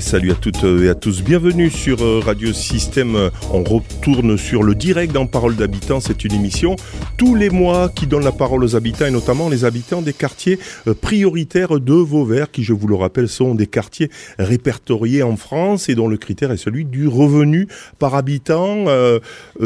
Salut à toutes et à tous. Bienvenue sur euh, Radio Système. On retourne sur le direct dans Parole d'habitants. C'est une émission tous les mois qui donne la parole aux habitants et notamment les habitants des quartiers euh, prioritaires de Vauvert qui, je vous le rappelle, sont des quartiers répertoriés en France et dont le critère est celui du revenu par habitant. Euh,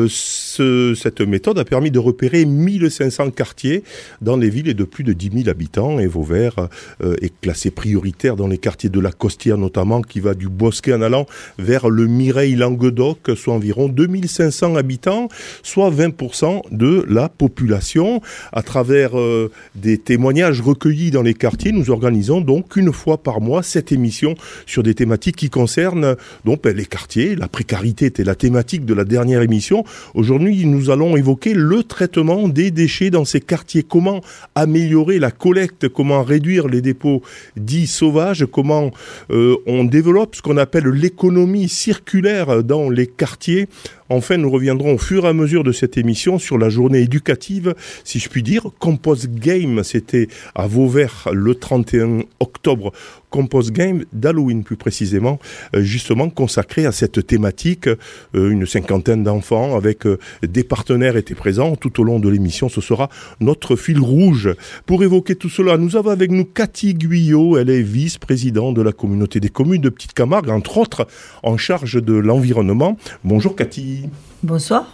cette méthode a permis de repérer 1500 quartiers dans les villes et de plus de 10 000 habitants et Vauvert est classé prioritaire dans les quartiers de la Costière notamment qui va du Bosquet en allant vers le Mireille-Languedoc, soit environ 2500 habitants, soit 20% de la population. À travers euh, des témoignages recueillis dans les quartiers, nous organisons donc une fois par mois cette émission sur des thématiques qui concernent donc ben, les quartiers. La précarité était la thématique de la dernière émission. Aujourd'hui, nous allons évoquer le traitement des déchets dans ces quartiers. Comment améliorer la collecte, comment réduire les dépôts dits sauvages, comment euh, on développe ce qu'on appelle l'économie circulaire dans les quartiers. Enfin, nous reviendrons au fur et à mesure de cette émission sur la journée éducative, si je puis dire. Compost Game, c'était à Vauvert le 31 octobre Compost Game d'Halloween plus précisément, euh, justement consacré à cette thématique. Euh, une cinquantaine d'enfants avec euh, des partenaires étaient présents tout au long de l'émission. Ce sera notre fil rouge. Pour évoquer tout cela, nous avons avec nous Cathy Guyot. Elle est vice-présidente de la communauté des communes de Petite Camargue, entre autres en charge de l'environnement. Bonjour Cathy. Bonsoir.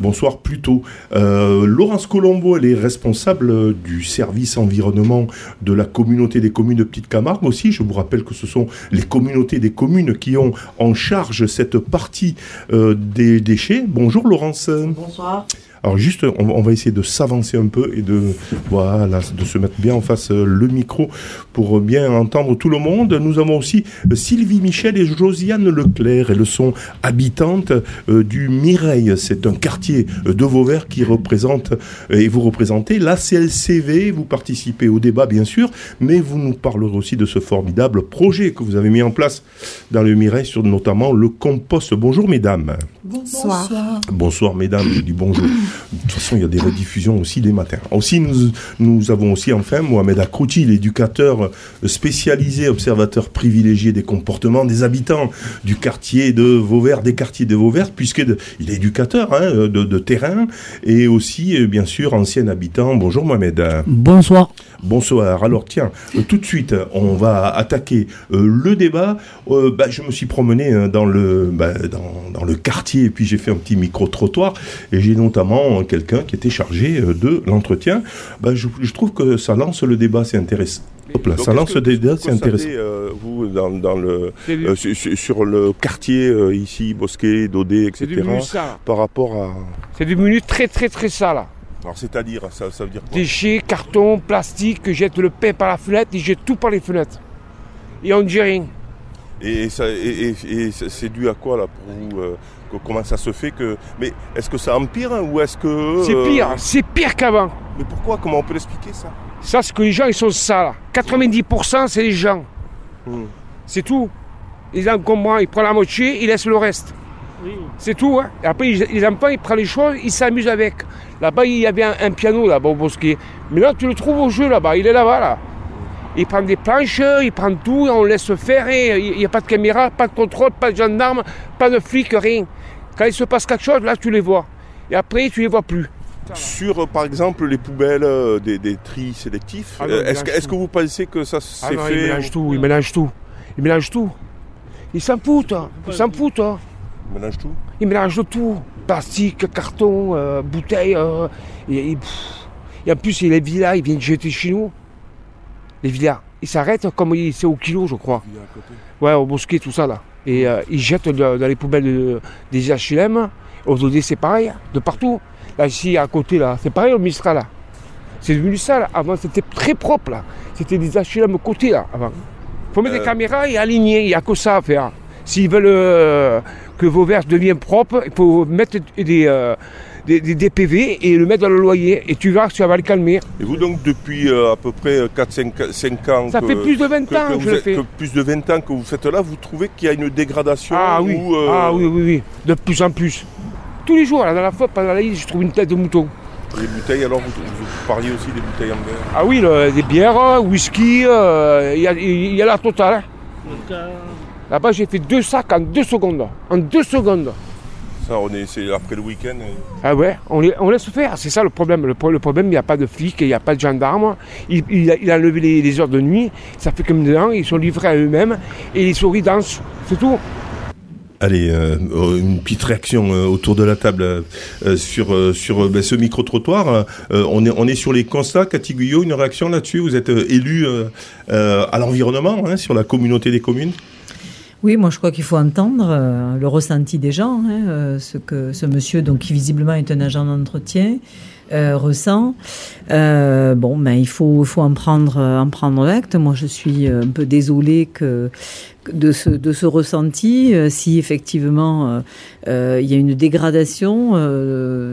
Bonsoir plutôt. Euh, Laurence Colombo, elle est responsable du service environnement de la communauté des communes de Petite Camargue aussi. Je vous rappelle que ce sont les communautés des communes qui ont en charge cette partie euh, des déchets. Bonjour Laurence. Bonsoir. Alors juste, on, va essayer de s'avancer un peu et de voilà, de se mettre bien en face euh, le micro pour bien entendre tout le monde. Nous avons aussi euh, Sylvie Michel et Josiane Leclerc. Elles sont habitantes euh, du Mireille. C'est un quartier de Vauvert qui représente et vous représentez la CLCV. Vous participez au débat bien sûr, mais vous nous parlerez aussi de ce formidable projet que vous avez mis en place dans le Mireille sur notamment le compost. Bonjour mesdames. Bonsoir. Bonsoir mesdames, du bonjour. De toute façon, il y a des rediffusions aussi les matins. Aussi, nous, nous avons aussi enfin Mohamed Akrouti, l'éducateur spécialisé, observateur privilégié des comportements des habitants du quartier de Vauvert, des quartiers de Vauvert, puisqu'il est éducateur hein, de, de, terrain et aussi, euh, bien sûr, ancien habitant. Bonjour Mohamed. Bonsoir. Bonsoir. Alors tiens, euh, tout de suite, on va attaquer euh, le débat. Bah, je me suis promené dans le, bah, dans, dans, le quartier et puis j'ai fait un petit micro-trottoir et j'ai notamment quelqu'un qui était chargé euh, de l'entretien. Ben, je, trouve que ça lance le débat, c'est intéressant. ça lance le débat, c'est intéressant. Euh, vous, dans, le, euh, sur, le quartier ici, Bosquet, Dodé, etc., par rapport à... C'est devenu très très très sale. Alors c'est-à-dire, ça, ça, veut dire quoi Déchets, carton, plastique, jettent le pain par la fenêtre, ils jettent tout par les fenêtres. Et on ne dit rien. Et, c'est dû à quoi là pour vous comment ça se fait que. Mais est-ce que ça empire hein, ou est-ce que. C'est pire, c'est pire qu'avant. Mais pourquoi Comment on peut l'expliquer ça? Ça, c'est que les gens, ils sont sales. 90%, c'est les gens. Hmm. C'est tout. Les encombrants, ils prennent la moitié, ils laissent le reste. C'est tout. Hein. Et après, les enfants, ils prennent les choses, ils s'amusent avec. Là-bas, il y avait un, piano là-bas au bosquet. Mais là, tu le trouves au jeu là-bas. Il est là-bas, là. Il prend des planches, il prend tout, on laisse faire. Il n'y a pas de caméra, pas de contrôle, pas de gendarme, pas de flic, rien. Quand il se passe quelque chose, là, tu les vois. Et après, tu les vois plus. Sur, euh, par exemple, les poubelles euh, des, des tris sélectifs, ah euh, est-ce que, vous pensez que ça s'est ah fait Ils mélangent tout, ils mélangent tout. Ils mélangent tout. Ils s'en foutent, hein. ils s'en foutent. Ils mélangent tout Ils mélangent tout. Plastique, carton, bouteilles. et, en plus, les villas, ils viennent jeter chez nous. Les villas. Ils s'arrêtent comme c'est au kilo, je crois. Ouais, au bosquet, tout ça là et euh, ils jettent dans les poubelles des HLM. Aux OD, c'est pareil, de partout. Là, ici, à côté, là, c'est pareil au Mistral, là. C'est devenu ça, là. Avant, c'était très propre, là. C'était des HLM côté, là, avant. Il faut mettre des euh. caméras et aligner, il n'y a que ça à faire. S'ils veulent euh, que vos verges deviennent propres, il faut mettre des, des, PV et le mettre dans le loyer. Et tu verras que ça va le calmer. Et vous donc depuis euh, à peu près 4-5 ans Ça fait plus de 20 ans que, je le fais. plus de 20 ans que vous faites là, vous trouvez qu'il y a une dégradation Ah oui, euh, ah, oui, oui, oui, de plus en plus. Tous les jours, là, dans la fois, pendant la liste, je trouve une tête de mouton. Les bouteilles, alors vous, parliez aussi des bouteilles en verre Ah oui, des bières, whisky, il y, a, la totale. Hein. Là-bas, j'ai fait deux sacs en deux secondes. En deux secondes. Ça, on est, c'est après le week-end. Ah ouais, on, laisse faire, c'est ça le problème. Le, problème, il n'y a pas de flics, il n'y a pas de gendarmes. Il, a, levé les, heures de nuit, ça fait comme des ans, ils sont livrés à eux-mêmes et les souris dansent, c'est tout. Allez, euh, une petite réaction euh, autour de la table euh, sur, sur ben, ce micro-trottoir. on, est, on est sur les constats. Cathy Guyot, une réaction là-dessus? Vous êtes élu à l'environnement, hein, sur la communauté des communes? Oui, moi je crois qu'il faut entendre euh, le ressenti des gens, hein, euh, ce que ce monsieur, donc qui visiblement est un agent d'entretien, euh, ressent. bon, ben il faut, en prendre, en prendre acte. Moi, je suis un peu désolée que de ce, de ce ressenti, euh, si effectivement euh, euh, il y a une dégradation,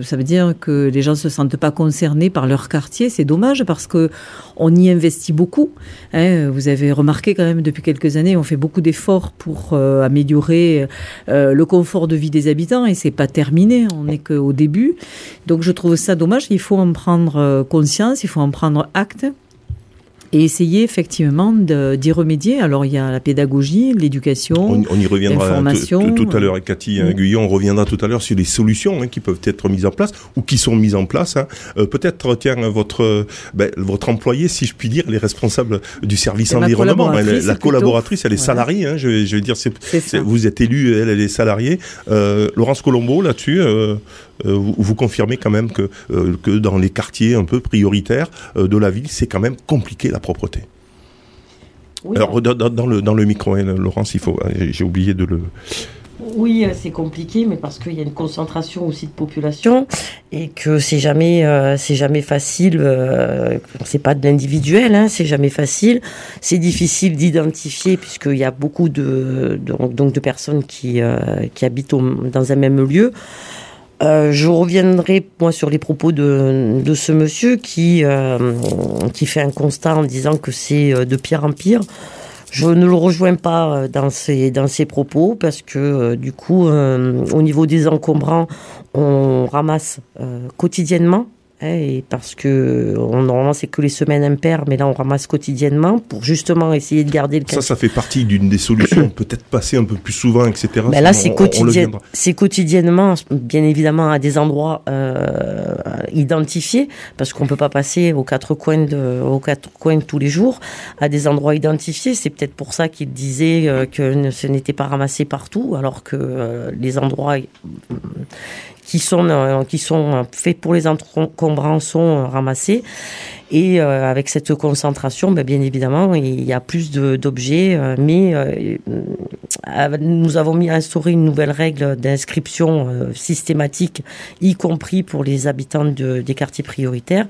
ça veut dire que les gens ne se sentent pas concernés par leur quartier. C'est dommage parce que on y investit beaucoup. Hein. Vous avez remarqué quand même depuis quelques années, on fait beaucoup d'efforts pour améliorer le confort de vie des habitants et c'est pas terminé. On n'est qu'au début. Donc je trouve ça dommage. Il faut en prendre conscience, il faut en prendre acte et essayer effectivement d'y remédier. Alors il y a la pédagogie, l'éducation, on, y reviendra tout à l'heure, Cathy hein, Guyon, on reviendra tout à l'heure sur les solutions hein, qui peuvent être mises en place ou qui sont mises en place. Hein. Euh, peut-être, tiens, votre, ben, votre employé, si je puis dire, les responsables du service environnement, la collaboratrice, elle est salariée, hein, je, je, veux dire, vous êtes élu, elle, elle est salariée. Euh, Laurence Colombo, là-dessus, euh, euh, vous, confirmez quand même que, euh, que dans les quartiers un peu prioritaires euh, de la ville, c'est quand même compliqué la propreté. Alors, dans, le, dans le micro, hein, Laurence, il faut, j'ai oublié de le. Oui, c'est compliqué, mais parce qu'il y a une concentration aussi de population et que c'est jamais, c'est jamais facile. Euh, c'est pas de l'individuel, hein, c'est jamais facile. C'est difficile d'identifier puisqu'il y a beaucoup de, donc de personnes qui qui habitent dans un même lieu. Euh, je reviendrai moi sur les propos de, de ce monsieur qui euh, qui fait un constat en disant que c'est euh, de pire en pire. Je ne le rejoins pas ses dans ses propos parce que du coup au niveau des encombrants on ramasse quotidiennement et parce que normalement c'est que les semaines impaires, mais là on ramasse quotidiennement pour justement essayer de garder le. Ça, ça fait partie d'une des solutions. Peut-être passer un peu plus souvent, etc. Mais là c'est quotidien, c'est quotidiennement, bien évidemment à des endroits euh, identifiés, parce qu'on peut pas passer aux quatre coins de, aux quatre coins tous les jours, à des endroits identifiés. C'est peut-être pour ça qu'il disait euh, que ce n'était pas ramassé partout, alors que euh, les endroits qui sont, euh, qui sont faits pour les encombrants sont ramassés. Et euh, avec cette concentration, ben, bien évidemment, il y a plus d'objets, euh, mais euh, nous avons mis à instaurer une nouvelle règle d'inscription systématique, y compris pour les habitants de, des quartiers prioritaires,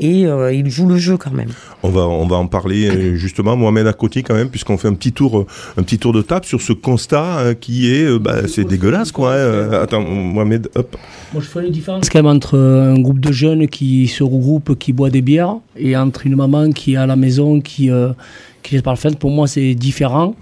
et ils jouent le jeu quand même. On va, on va en parler justement, Mohamed à côté quand même, puisqu'on fait un petit tour, un petit tour de table sur ce constat qui est, bah, c'est dégueulasse quoi. Hein. Attends, Mohamed, hop. Moi, je fais une différence quand même entre un groupe de jeunes qui se regroupent, qui boit des bières et entre une maman qui est à la maison, qui, euh, qui est par le pour moi c'est différent.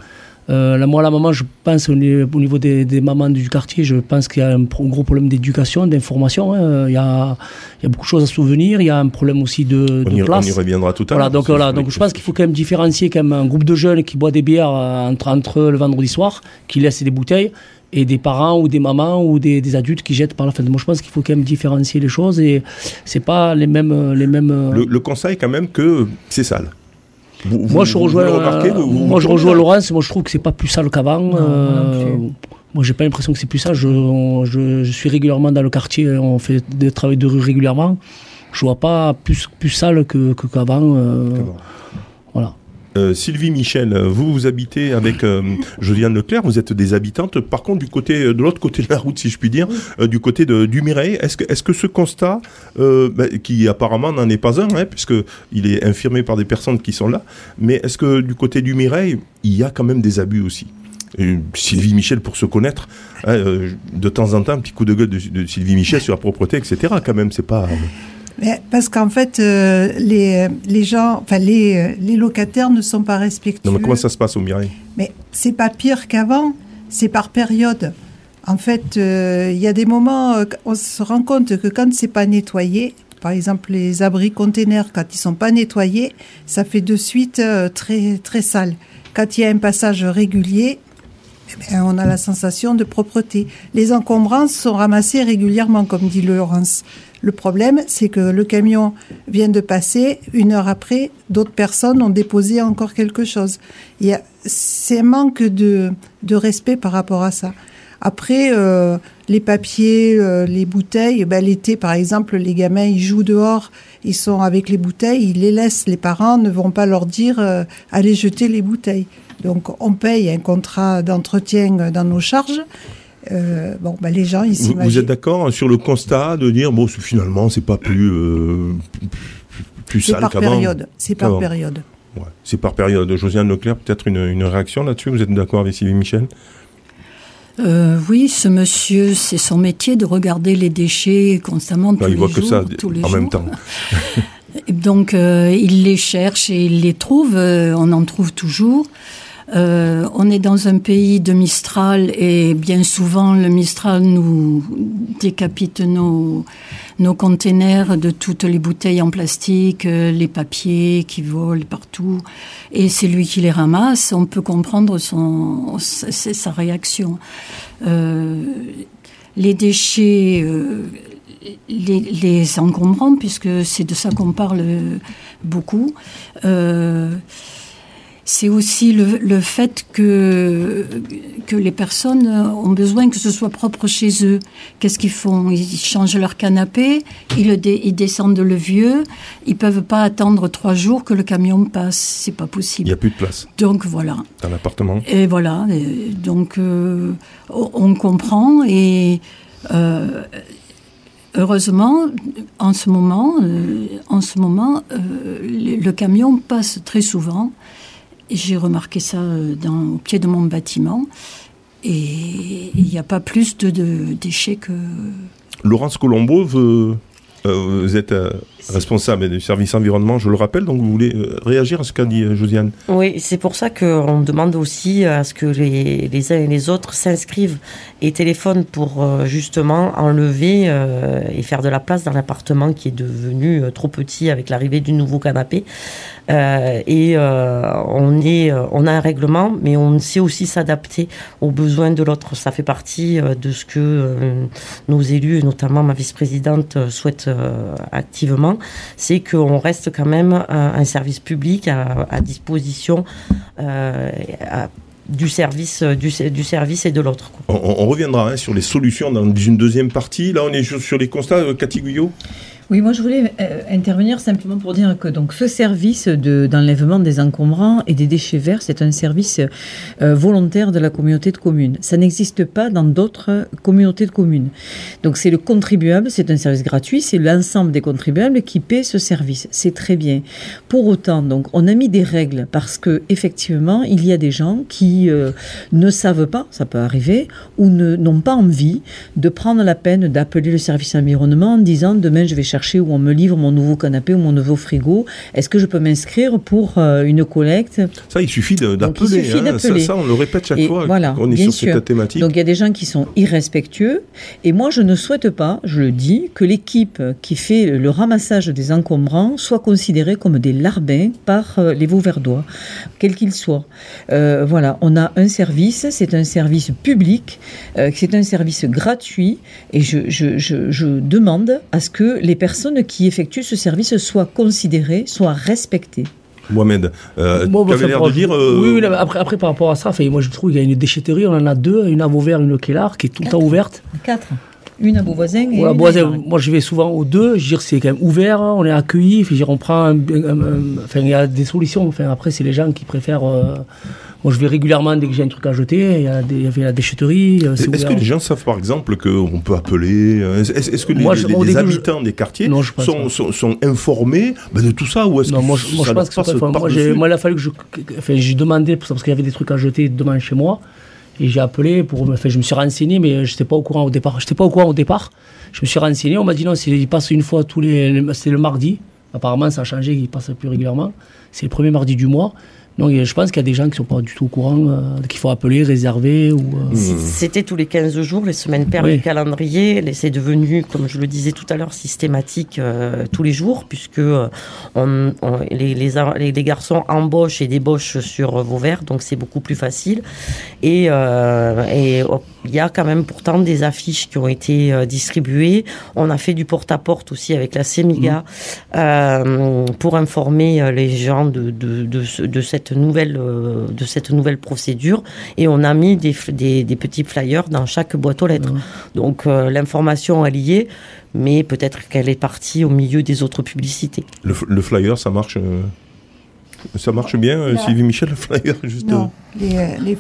Euh, moi, la maman, je pense au niveau des, mamans du quartier, je pense qu'il y a un, gros problème d'éducation, d'information. Hein. Il, y a, il y a beaucoup de choses à souvenir. Il y a un problème aussi de, on y, place. On y reviendra tout à l'heure. Voilà, donc, voilà, donc je pense qu'il faut quand même différencier quand même un groupe de jeunes qui boit des bières euh, entre, entre le vendredi soir, qui laissent des bouteilles, et des parents ou des mamans ou des, adultes qui jettent par la fenêtre. Moi, je pense qu'il faut quand même différencier les choses et c'est pas les mêmes. Les mêmes le, conseil, quand même, que c'est sale. moi, je rejoins, moi, je rejoins Laurence. Moi, je trouve que c'est pas plus sale qu'avant. Euh, moi, j'ai pas l'impression que c'est plus sale. Je, je, suis régulièrement dans le quartier. On fait des travaux de rue régulièrement. Je vois pas plus, plus sale que, qu'avant. Euh, voilà. Euh, Sylvie Michel, vous, vous habitez avec euh, Josiane Leclerc, vous êtes des habitantes. Par contre, du côté, de l'autre côté de la route, si je puis dire, euh, du côté de, du Mireille, est-ce que, ce constat, bah, qui apparemment n'en est pas un, hein, puisqu'il est infirmé par des personnes qui sont là, mais est-ce que du côté du Mireille, il y a quand même des abus aussi? Sylvie Michel, pour se connaître, hein, de temps en temps, un petit coup de gueule de, de Sylvie Michel sur la propreté, etc. Quand même, c'est pas parce qu'en fait, euh, les, les gens, enfin les, les locataires ne sont pas respectueux. Non, mais comment ça se passe au Mireille Mais c'est pas pire qu'avant, c'est par période. En fait, euh, il y a des moments, euh, on se rend compte que quand c'est pas nettoyé, par exemple les abris containers, quand ils sont pas nettoyés, ça fait de suite très très sale. Quand il y a un passage régulier, eh on a la sensation de propreté. Les encombrances sont ramassées régulièrement, comme dit Laurence. Le problème, c'est que le camion vient de passer, une heure après, d'autres personnes ont déposé encore quelque chose. Il y a, c'est un manque de, de respect par rapport à ça. Après, euh, les papiers, euh, les bouteilles, ben, l'été, par exemple, les gamins, ils jouent dehors, ils sont avec les bouteilles, ils les laissent. Les parents ne vont pas leur dire euh, allez jeter les bouteilles. Donc, on paye un contrat d'entretien dans nos charges. Euh, bon, ben, les gens, ils Vous, êtes d'accord sur le constat de dire bon, finalement, c'est pas plus euh, plus C'est sale par qu'avant. période. C'est par période. Ouais, c'est par période. Josiane Leclerc, peut-être une, une réaction là-dessus? Vous êtes d'accord avec Sylvie Michel? Euh, oui, ce monsieur, c'est son métier de regarder les déchets constamment tous Il les voit que jours, ça tous les en jours. même temps. Donc, euh, il les cherche et il les trouve. euh, on en trouve toujours. Euh, on est dans un pays de Mistral et bien souvent le Mistral nous décapite nos, nos containers de toutes les bouteilles en plastique, euh, les papiers qui volent partout. Et c'est lui qui les ramasse. On peut comprendre son, sa, réaction. Euh, les déchets, les, les encombrants, puisque c'est de ça qu'on parle beaucoup. C'est aussi le, le fait que, que les personnes ont besoin que ce soit propre chez eux. Qu'est-ce qu'ils font? Ils changent leur canapé, ils, le dé- ils descendent le vieux, ils peuvent pas attendre trois jours que le camion passe. C'est pas Il possible. n'y a plus de place Donc voilà. dans l'appartement. Et voilà, et donc euh, on on comprend et euh, heureusement, en ce moment, euh, en ce moment, euh, le, le camion passe très souvent. J'ai remarqué ça euh, dans, au pied de mon bâtiment. Et il n'y a pas plus de, de déchets que. Laurence Colombo, vous, euh, vous êtes euh, responsable du service environnement, je le rappelle, donc vous voulez euh, réagir à ce qu'a dit Josiane? Oui, c'est pour ça qu'on demande aussi à ce que les, les uns et les autres s'inscrivent et téléphonent pour justement enlever et faire de la place dans l'appartement qui est devenu trop petit avec l'arrivée du nouveau canapé. Euh, et euh, euh, on a un règlement, mais on sait aussi s'adapter aux besoins de l'autre. Ça fait partie de ce que nos élus, notamment ma vice-présidente, souhaitent activement. C'est qu'on reste quand même un, service public à, disposition du service, du, service et de l'autre. on, reviendra hein, sur les solutions dans une deuxième partie. Là, on est sur, les constats, Cathy Guyot? Oui, moi je voulais euh, intervenir simplement pour dire que donc ce service de- d'enlèvement des encombrants et des déchets verts, c'est un service euh, volontaire de la communauté de communes. Ça n'existe pas dans d'autres communautés de communes. Donc c'est le contribuable, c'est un service gratuit, c'est l'ensemble des contribuables qui paient ce service. C'est très bien. Pour autant, donc on a mis des règles parce que effectivement, il y a des gens qui euh, ne savent pas, ça peut arriver, ou n'ont pas envie de prendre la peine d'appeler le service environnement en disant demain je vais chercher où on me livre mon nouveau canapé ou mon nouveau frigo. Est-ce que je peux m'inscrire pour euh, une collecte? Ça, il suffit d'appeler. hein. ça, on le répète chaque Et fois voilà, qu'on est bien sur sûr. cette thématique. Donc il y a des gens qui sont irrespectueux et moi je ne souhaite pas, je le dis, que l'équipe qui fait le ramassage des encombrants soit considérée comme des larbins par euh, les Vauverdois, quels qu'ils soient. Euh, voilà, on a un service, c'est un service public, euh, c'est un service gratuit et je, je, je, je demande à ce que les personnes qui effectuent ce service soient considérées, soient respectées. Mohamed, euh, Moi, tu bah, avais enfin, l'air de dire. euh, Oui, oui, après, après, par rapport à ça, enfin, moi je trouve qu'il y a une déchetterie, on en a deux, une à Vauvert, une au Kélar, qui est tout le temps ouverte. Quatre. Une à Beauvoisin et une moi, à je vais souvent aux deux, je veux dire, c'est quand même ouvert, hein, on est accueillis, je veux dire, on prend enfin, il y a des solutions, enfin, après, c'est les gens qui préfèrent, euh, moi, je vais régulièrement dès que j'ai un truc à jeter, il y a, des, il y avait la déchetterie, euh, Est-ce que les gens savent par exemple qu'on peut appeler euh, Est-ce que les, je- habitants des quartiers Non, sont, pas. sont, sont informés ben, de tout ça ou est-ce que moi, je, moi, ça je leur pense que c'est passe pas- moi, moi, il a fallu que je, enfin, j'ai demandé parce qu'il y avait des trucs à jeter devant chez moi, et j'ai appelé pour, enfin, je me suis renseigné, mais je n'étais pas au courant au départ. J'étais pas au courant au départ. Je me suis renseigné, on m'a dit non, il passe une fois tous les, c'est le mardi. Apparemment, ça a changé, il passe plus régulièrement. C'est le premier mardi du mois. Donc je pense qu'il y a des gens qui sont pas du tout au courant, euh, qu'il faut appeler, réserver. ou. Euh. C'était tous les 15 jours, les semaines paires du calendrier. C'est devenu, comme je le disais tout à l'heure, systématique euh, tous les jours, puisque on, les, les, les, garçons embauchent et débauchent sur vos verres, donc c'est beaucoup plus facile. Et, et il y a quand même pourtant des affiches qui ont été distribuées. On a fait du porte-à-porte aussi avec la CEMIGA mmh. pour informer les gens de, de, de, de cette nouvelle, euh, de cette nouvelle procédure et on a mis des, des, petits flyers dans chaque boîte aux lettres. Donc euh, l'information est liée, mais peut-être qu'elle est partie au milieu des autres publicités. Le, flyer, ça marche euh, ça marche bien, Sylvie Michel, le flyer juste Non, les, les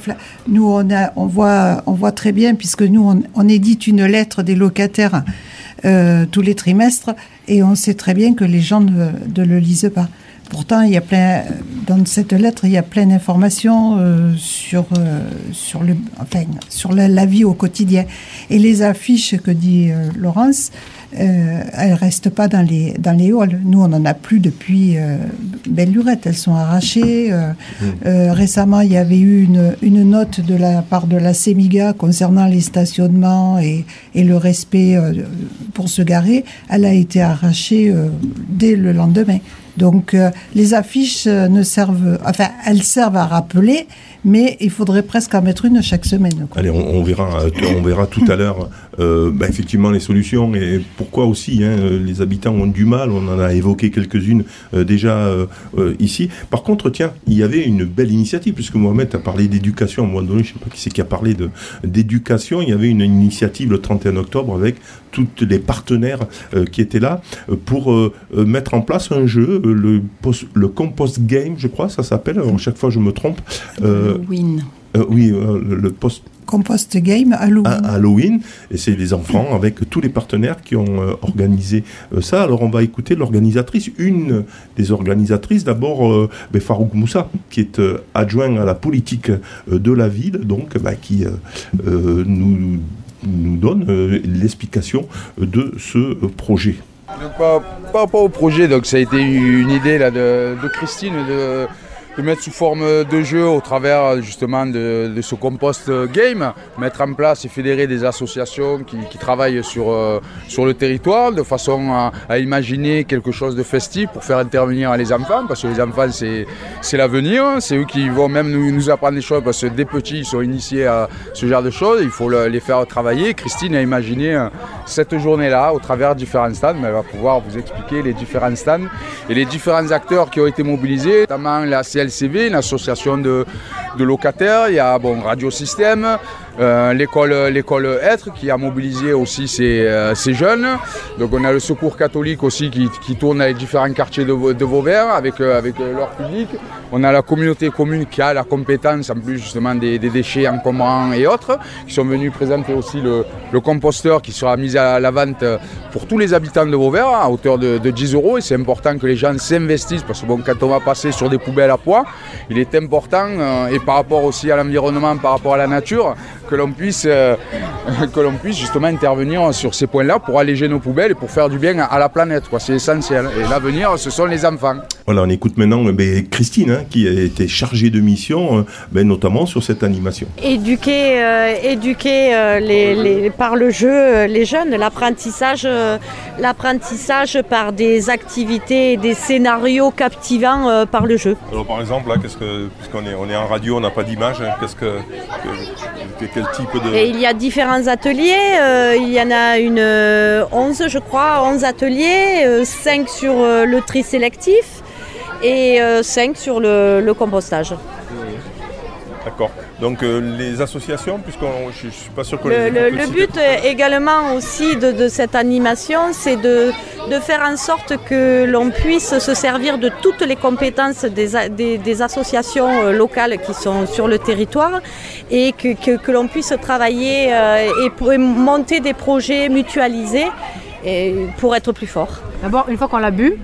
nous on, a, on, voit, on voit très bien, puisque nous on, édite une lettre des locataires tous les trimestres, et on sait très bien que les gens ne, ne le lisent pas. Pourtant, il y a plein, dans cette lettre, il y a plein d'informations euh, sur, euh, sur, le, enfin, sur la, vie au quotidien. Et les affiches que dit euh, Laurence, elles restent pas dans les, dans les halls. Nous, on n'en a plus depuis belle lurette. Elles sont arrachées. Mmh. récemment, il y avait eu une, une note de la part de la CEMIGA concernant les stationnements et, et le respect pour se garer. Elle a été arrachée dès le lendemain. Donc euh, les affiches euh, ne servent, enfin elles servent à rappeler, mais il faudrait presque en mettre une chaque semaine. Allez, on, verra, euh, on verra tout à l'heure bah, effectivement les solutions et pourquoi aussi hein, les habitants ont du mal. On en a évoqué quelques-unes déjà ici. Par contre, tiens, il y avait une belle initiative puisque Mohamed a parlé d'éducation. À un moment donné, je ne sais pas qui c'est qui a parlé d'éducation. Il y avait une initiative le 31 octobre avec tous les partenaires qui étaient là pour mettre en place un jeu le, compost game, je crois, ça s'appelle. chaque fois, je me trompe. Euh, Halloween. Euh, oui, euh, le post. Compost Game Halloween. Halloween, et c'est les enfants avec tous les partenaires qui ont organisé ça. Alors on va écouter l'organisatrice, une des organisatrices, d'abord ben, Farouk Moussa, qui est adjoint à la politique de la ville, donc bah, qui nous, nous donne l'explication de ce projet. Par, rapport au projet, donc ça a été une idée là, de, de Christine de de mettre sous forme de jeu au travers justement de, ce compost game, mettre en place et fédérer des associations qui, travaillent sur, euh, sur le territoire de façon à, imaginer quelque chose de festif pour faire intervenir les enfants, parce que les enfants c'est l'avenir, c'est eux qui vont même nous, apprendre des choses, parce que des petits ils sont initiés à ce genre de choses, il faut les faire travailler. Christine a imaginé euh, cette journée-là au travers différents stands, mais elle va pouvoir vous expliquer les différents stands et les différents acteurs qui ont été mobilisés, notamment la CL LCV, une association de, de locataires. Il y a bon, Radio Système, euh, l'école l'école Être qui a mobilisé aussi euh, ces, jeunes. Donc on a le Secours catholique aussi qui, qui tourne dans les différents quartiers de, de Vauvert avec, euh, avec leur public. On a la communauté commune qui a la compétence en plus justement des, déchets encombrants et autres, qui sont venus présenter aussi le, composteur qui sera mis à la vente pour tous les habitants de Vauvert à hauteur de, de 10 euros. Et c'est important que les gens s'investissent parce que bon, quand on va passer sur des poubelles à poids, il est important et par rapport aussi à l'environnement, par rapport à la nature, que l'on puisse, euh, que l'on puisse justement intervenir sur ces points-là pour alléger nos poubelles et pour faire du bien à la planète. C'est essentiel. Et l'avenir, ce sont les enfants. Voilà, on écoute maintenant euh, Christine, hein, qui a été chargée de mission, euh, ben, notamment sur cette animation. Éduquer, éduquer les, par le jeu les jeunes, l'apprentissage, l'apprentissage par des activités, des scénarios captivants par le jeu. Alors par exemple, là, qu'est-ce que, puisqu'on est, on est en radio, on n'a pas d'image, hein, qu'est-ce que, quel type de... Et il y a différents ateliers, euh, il y en a une 11 euh, je crois, 11 ateliers, 5 euh, sur le tri sélectif et 5 sur le compostage. D'accord. Donc euh, les associations, puisque je ne suis pas sûr que le, le, le but également aussi de, cette animation, c'est de, faire en sorte que l'on puisse se servir de toutes les compétences des, associations euh, locales qui sont sur le territoire et que, l'on puisse travailler euh, et, monter des projets mutualisés pour être plus fort. D'abord, une fois qu'on l'a bu,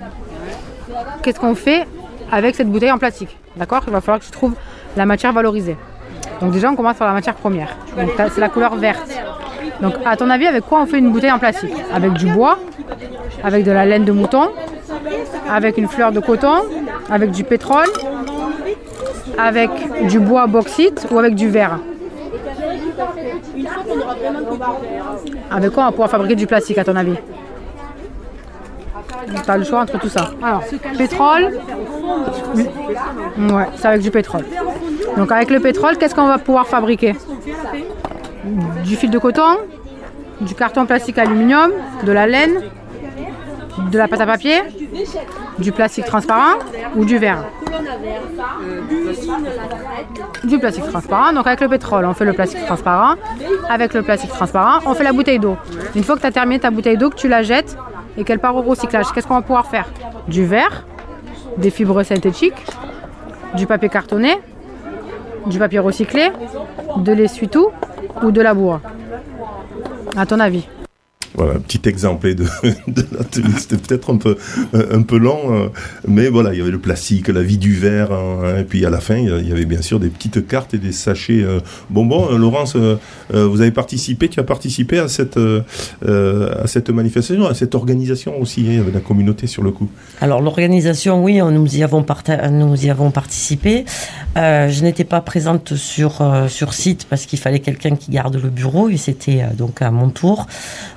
qu'est-ce qu'on fait avec cette bouteille en plastique? D'accord? Il va falloir que je trouve la matière valorisée. Donc déjà, on commence par la matière première. c'est la couleur verte. Donc à ton avis, avec quoi on fait une bouteille en plastique? Avec du bois, avec de la laine de mouton, avec une fleur de coton, avec du pétrole. avec du bois bauxite ou avec du verre? Avec quoi on va pouvoir fabriquer du plastique à ton avis? Tu as le choix entre tout ça. Alors, pétrole. Ouais, c'est avec du pétrole. Donc avec le pétrole, qu'est-ce qu'on va pouvoir fabriquer Du fil de coton, du carton plastique aluminium, de la laine, de la pâte à papier, du plastique transparent ou du verre Du plastique transparent. Donc avec le pétrole, on fait le plastique transparent. Avec le plastique transparent, on fait la bouteille d'eau. Une fois que tu as terminé ta bouteille d'eau, que tu la jettes et qu'elle part au recyclage, qu'est-ce qu'on va pouvoir faire? Du verre, des fibres synthétiques, du papier cartonné, du papier recyclé, de l'essuie-tout ou de la bourre À ton avis? Voilà, petit exemple de, de. C'était peut-être un peu, un long, euh, mais voilà, il y avait le plastique, la vie du verre, hein, et puis à la fin, il y avait bien sûr des petites cartes et des sachets euh, bonbons. Euh, Laurence, vous avez participé, tu as participé à cette, manifestation, à cette organisation aussi, hein, avec la communauté sur le coup. Alors l'organisation, oui, nous y avons, nous y avons participé. je n'étais pas présente sur, sur site parce qu'il fallait quelqu'un qui garde le bureau, et c'était donc à mon tour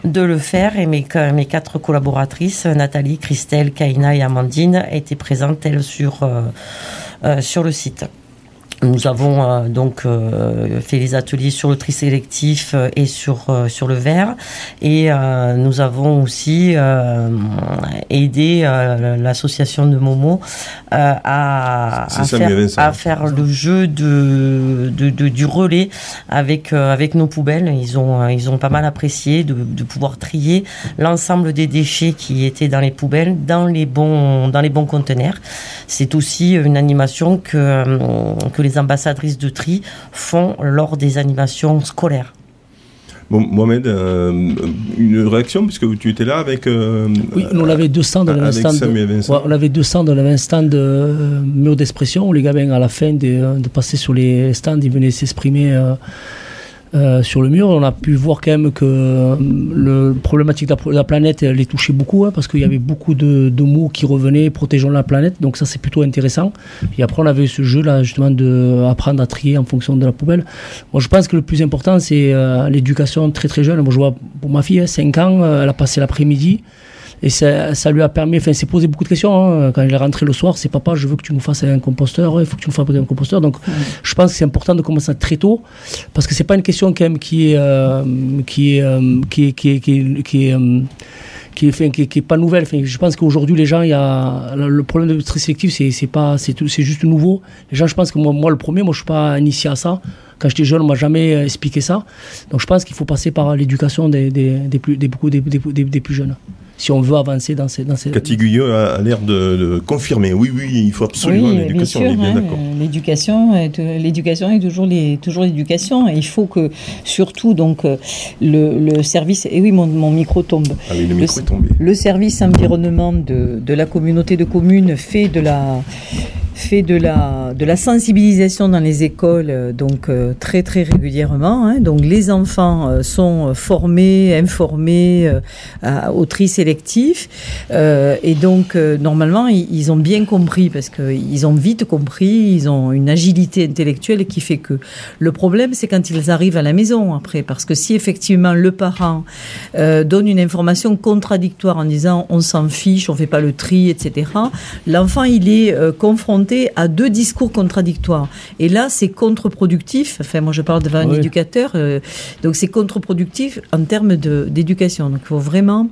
de le faire et mes, quatre collaboratrices, Nathalie, Christelle, Kaina et Amandine, étaient présentes, elles, sur, euh, euh, sur le site. Nous avons euh, donc euh, fait les ateliers sur le tri sélectif euh, et sur sur le verre et nous avons aussi aidé l'association de Momo à, à, faire, à, faire, le jeu de, de, de, du relais avec avec nos poubelles. Ils ont ils ont pas mal apprécié de, de pouvoir trier l'ensemble des déchets qui étaient dans les poubelles dans les bons dans les bons conteneurs. C'est aussi une animation que que les ambassadrices de tri font lors des animations scolaires. Bon, Mohamed, euh, une réaction puisque tu étais là avec. Euh, oui, on avait deux stands, on avait, stand de, on avait deux stands, on avait un stand de euh, mur d'expression où les gamins à la fin de, de, passer sur les stands, ils venaient s'exprimer euh, sur le mur, on a pu voir quand même que euh, le problématique de la, planète les touchait beaucoup, hein, parce qu'il y avait beaucoup de, mots qui revenaient, protégeant la planète, donc ça c'est plutôt intéressant. Et après on avait ce jeu là justement de apprendre à trier en fonction de la poubelle. Moi je pense que le plus important c'est euh, l'éducation très très jeune. Moi je vois pour ma fille, 5 ans, elle a passé l'après-midi. Et ça, ça, lui a permis, enfin, s'est posé beaucoup de questions. Hein. Quand il est rentré le soir, c'est papa, je veux que tu nous fasses un composteur, il faut que tu nous fasses un composteur. Donc, je pense que c'est important de commencer très tôt, parce que c'est pas une question quand même qui est, euh, qui est, euh, qui est, qui est, qui est, qui est euh, qui est, qui, qui est, pas nouvelle. Enfin, je pense qu'aujourd'hui, les gens, il y a le problème de tri sélectif, c'est c'est pas, c'est c'est juste nouveau. Les gens, je pense que moi, moi le premier, moi, je suis pas initié à ça. Quand j'étais jeune, on m'a jamais expliqué ça. Donc, je pense qu'il faut passer par l'éducation des, des, des, plus, des, beaucoup, des, des, des plus jeunes si on veut avancer dans ces... Dans ces... Cathy Guyot a, l'air de, confirmer. Oui, oui, il faut absolument l'éducation, on est bien d'accord. L'éducation est, l'éducation est toujours, les, toujours l'éducation. il faut que, surtout, donc, euh, le, le service... Et oui, mon, mon micro tombe. Ah oui, le micro est tombé. Le service environnement de, de la communauté de communes fait de la fait de la, de la sensibilisation dans les écoles euh, donc euh, très très régulièrement. Hein. Donc les enfants euh, sont formés, informés au tri sélectif et donc normalement ils, ont bien compris parce qu'ils ont vite compris, ils ont une agilité intellectuelle qui fait que le problème c'est quand ils arrivent à la maison après parce que si effectivement le parent donne une information contradictoire en disant on s'en fiche, on fait pas le tri, etc. L'enfant il est confronté à deux discours contradictoires. Et là, c'est contre-productif. Enfin, moi, je parle devant un éducateur. Euh, donc, c'est contre-productif en termes d'éducation. Donc, il faut vraiment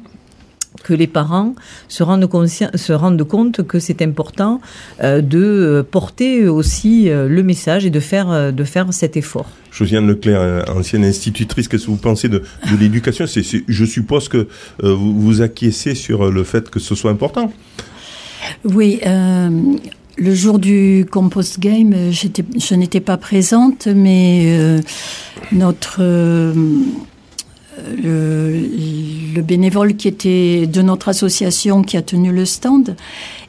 que les parents se rendent, se rendent compte que c'est important euh, de euh, porter aussi le message et de faire, de faire cet effort. Josiane Leclerc, ancienne institutrice, qu'est-ce que vous pensez de, de l'éducation? Je suppose que vous vous acquiescez sur le fait que ce soit important. Oui, le jour du Compost Game, je n'étais pas présente, mais euh, notre euh, le, bénévole qui était de notre association qui a tenu le stand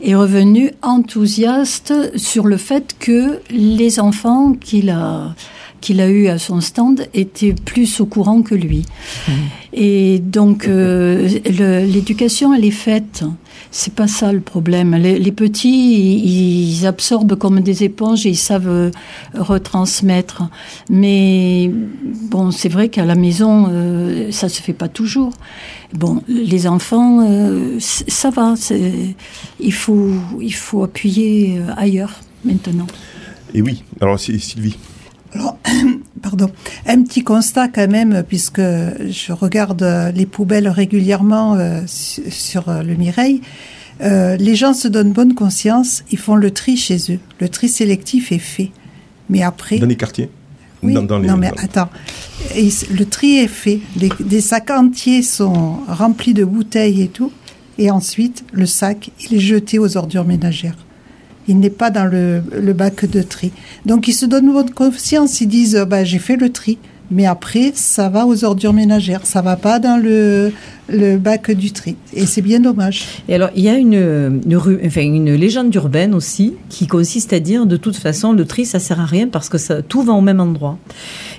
est revenu enthousiaste sur le fait que les enfants qu'il a qu'il a eu à son stand étaient plus au courant que lui. Mmh. Et donc euh, l'éducation elle est faite C'est pas ça le problème. Les, petits, ils, absorbent comme des éponges et ils savent euh, retransmettre. Mais bon, c'est vrai qu'à la maison, euh, ça se fait pas toujours. Bon, les enfants, euh, ça va. Il faut, il faut appuyer euh, ailleurs maintenant. Et oui, alors Sy- Sylvie. Alors, pardon, un petit constat quand même, puisque je regarde les poubelles régulièrement euh, su- sur euh, le Mireille. Euh, les gens se donnent bonne conscience, ils font le tri chez eux. Le tri sélectif est fait. Mais après. Dans les quartiers Oui, Dans- dans les- non mais attends, Et le tri est fait. Les, des sacs entiers sont remplis de bouteilles et tout. Et ensuite, le sac, il est jeté aux ordures ménagères. Il n'est pas dans le, le bac de tri. Donc ils se donnent bonne conscience. Ils disent, bah, j'ai fait le tri. Mais après, ça va aux ordures ménagères. Ça va pas dans le, le bac du tri. Et c'est bien dommage. Et alors, il y a une, une, rue, enfin, une légende urbaine aussi qui consiste à dire de toute façon, le tri, ça sert à rien parce que ça, tout va au même endroit.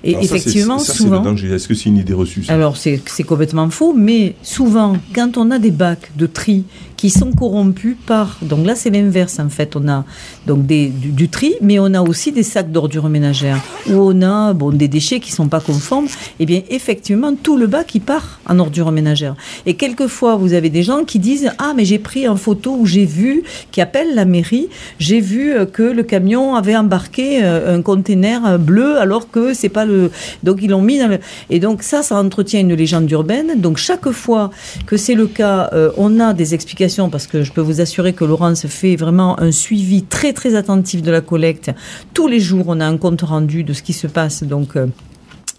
Et Alors ça, c'est- effectivement, ça, c'est souvent. Est-ce que c'est une idée reçue ça? Alors c'est c'est complètement faux, mais souvent quand on a des bacs de tri qui sont corrompus par donc là c'est l'inverse en fait on a donc des, du, du tri, mais on a aussi des sacs d'ordures ménagères où on a bon des déchets qui sont pas conformes. Et bien effectivement tout le bac il part en ordures ménagères. Et quelquefois vous avez des gens qui disent ah mais j'ai pris en photo où j'ai vu qui appelle la mairie, j'ai vu euh, que le camion avait embarqué euh, un conteneur euh, bleu alors que c'est pas le donc ils l'ont mis dans le et donc ça ça entretient une légende urbaine. Donc chaque fois que c'est le cas, on a des explications parce que je peux vous assurer que Laurence fait vraiment un suivi très très attentif de la collecte. Tous les jours, on a un compte rendu de ce qui se passe donc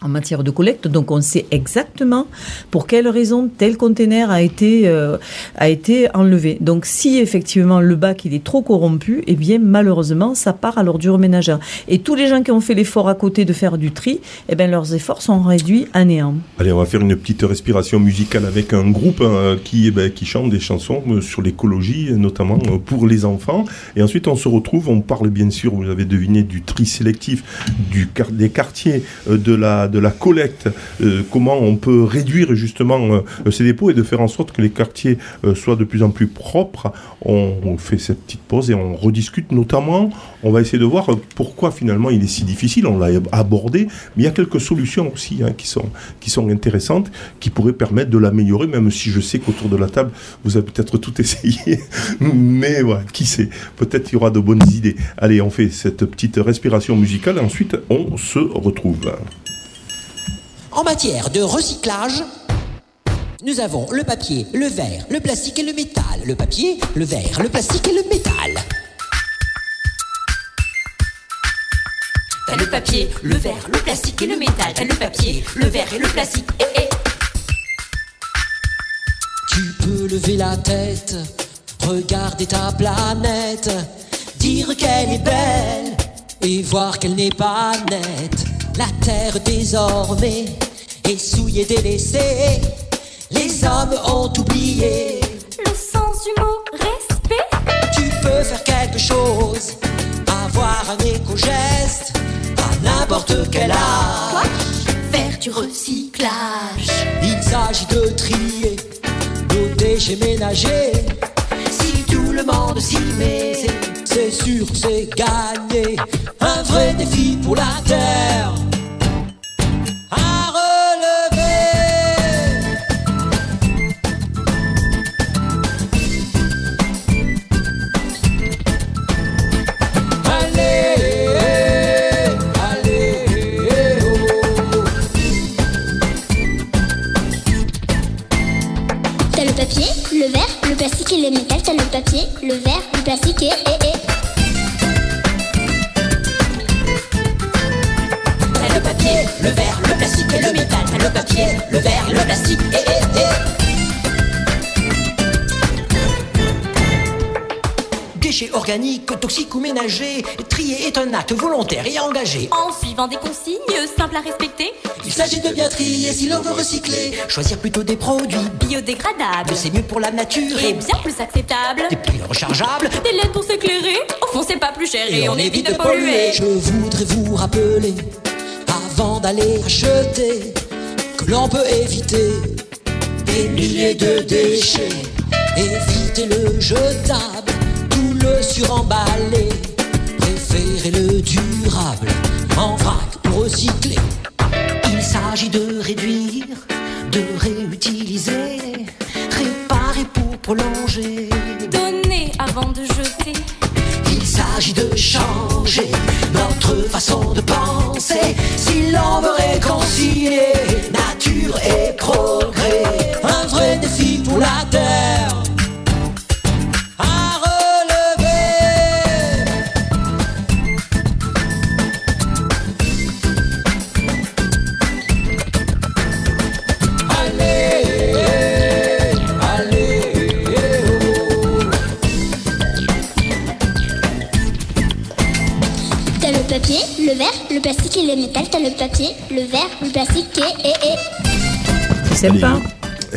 en matière de collecte, donc on sait exactement pour quelle raison tel conteneur a été euh, a été enlevé. Donc si effectivement le bac est trop corrompu, eh bien malheureusement ça part à l'ordure ménagère. Et tous les gens qui ont fait l'effort à côté de faire du tri, eh bien leurs efforts sont réduits à néant. Allez, on va faire une petite respiration musicale avec un groupe hein, qui, eh ben, qui chante des chansons euh, sur l'écologie, euh, notamment euh, pour les enfants. Et ensuite, on se retrouve, on parle bien sûr, vous l'avez deviné, du tri sélectif, du, des quartiers, euh, de, la, la collecte, euh, comment on peut réduire justement euh, ces dépôts et de faire en sorte que les quartiers euh, soient de plus en plus propres. On, fait cette petite pause et on rediscute notamment, on va essayer de voir pourquoi finalement il est si difficile, on l'a abordé, mais il y a quelques solutions aussi hein, qui, sont, qui sont intéressantes, qui pourraient permettre de l'améliorer, même si je sais qu'autour de la table, vous avez peut-être tout essayé, mais qui sait, peut-être il y aura de bonnes idées. Allez, on fait cette petite respiration musicale et ensuite on se retrouve. En matière de recyclage, nous avons le papier, le verre, le plastique et le métal. Le papier, le verre, le plastique et le métal. T'as le papier, le verre, le plastique et le métal. T'as le papier, le verre et le plastique. Eh, eh. Tu peux lever la tête, regarder ta planète, dire qu'elle est belle et voir qu'elle n'est pas nette. La terre désormais est souillée, délaissée. Les hommes ont oublié Le sens du mot respect. Tu peux faire quelque chose, avoir un éco-geste à n'importe quel âge. Faire du recyclage. Il s'agit de trier nos déchets ménagers. Si tout le monde s'y met, c'est sûr, c'est gagné. Un vrai défi pour la Terre. Toxiques ou ménagers, trier est un acte volontaire et engagé. En suivant des consignes simples à respecter. Il s'agit de bien trier si l'on veut recycler. Choisir plutôt des produits Biodégradables. c'est mieux pour la nature Et bien plus acceptable. Des piles rechargeables. Des LED pour s'éclairer. Au fond, c'est pas plus cher et on évite de polluer. Je voudrais vous rappeler, avant d'aller acheter, que l'on peut éviter des milliers de déchets Évitez le jetable, le suremballé. Préférez le durable, en vrac ou recyclé. Il s'agit de réduire, de réutiliser, réparer pour prolonger. Donner avant de jeter. Il s'agit de changer notre façon de penser. Si l'on veut réconcilier nature et progrès, le papier, le verre, le plastique et... et, et. C'est sympa.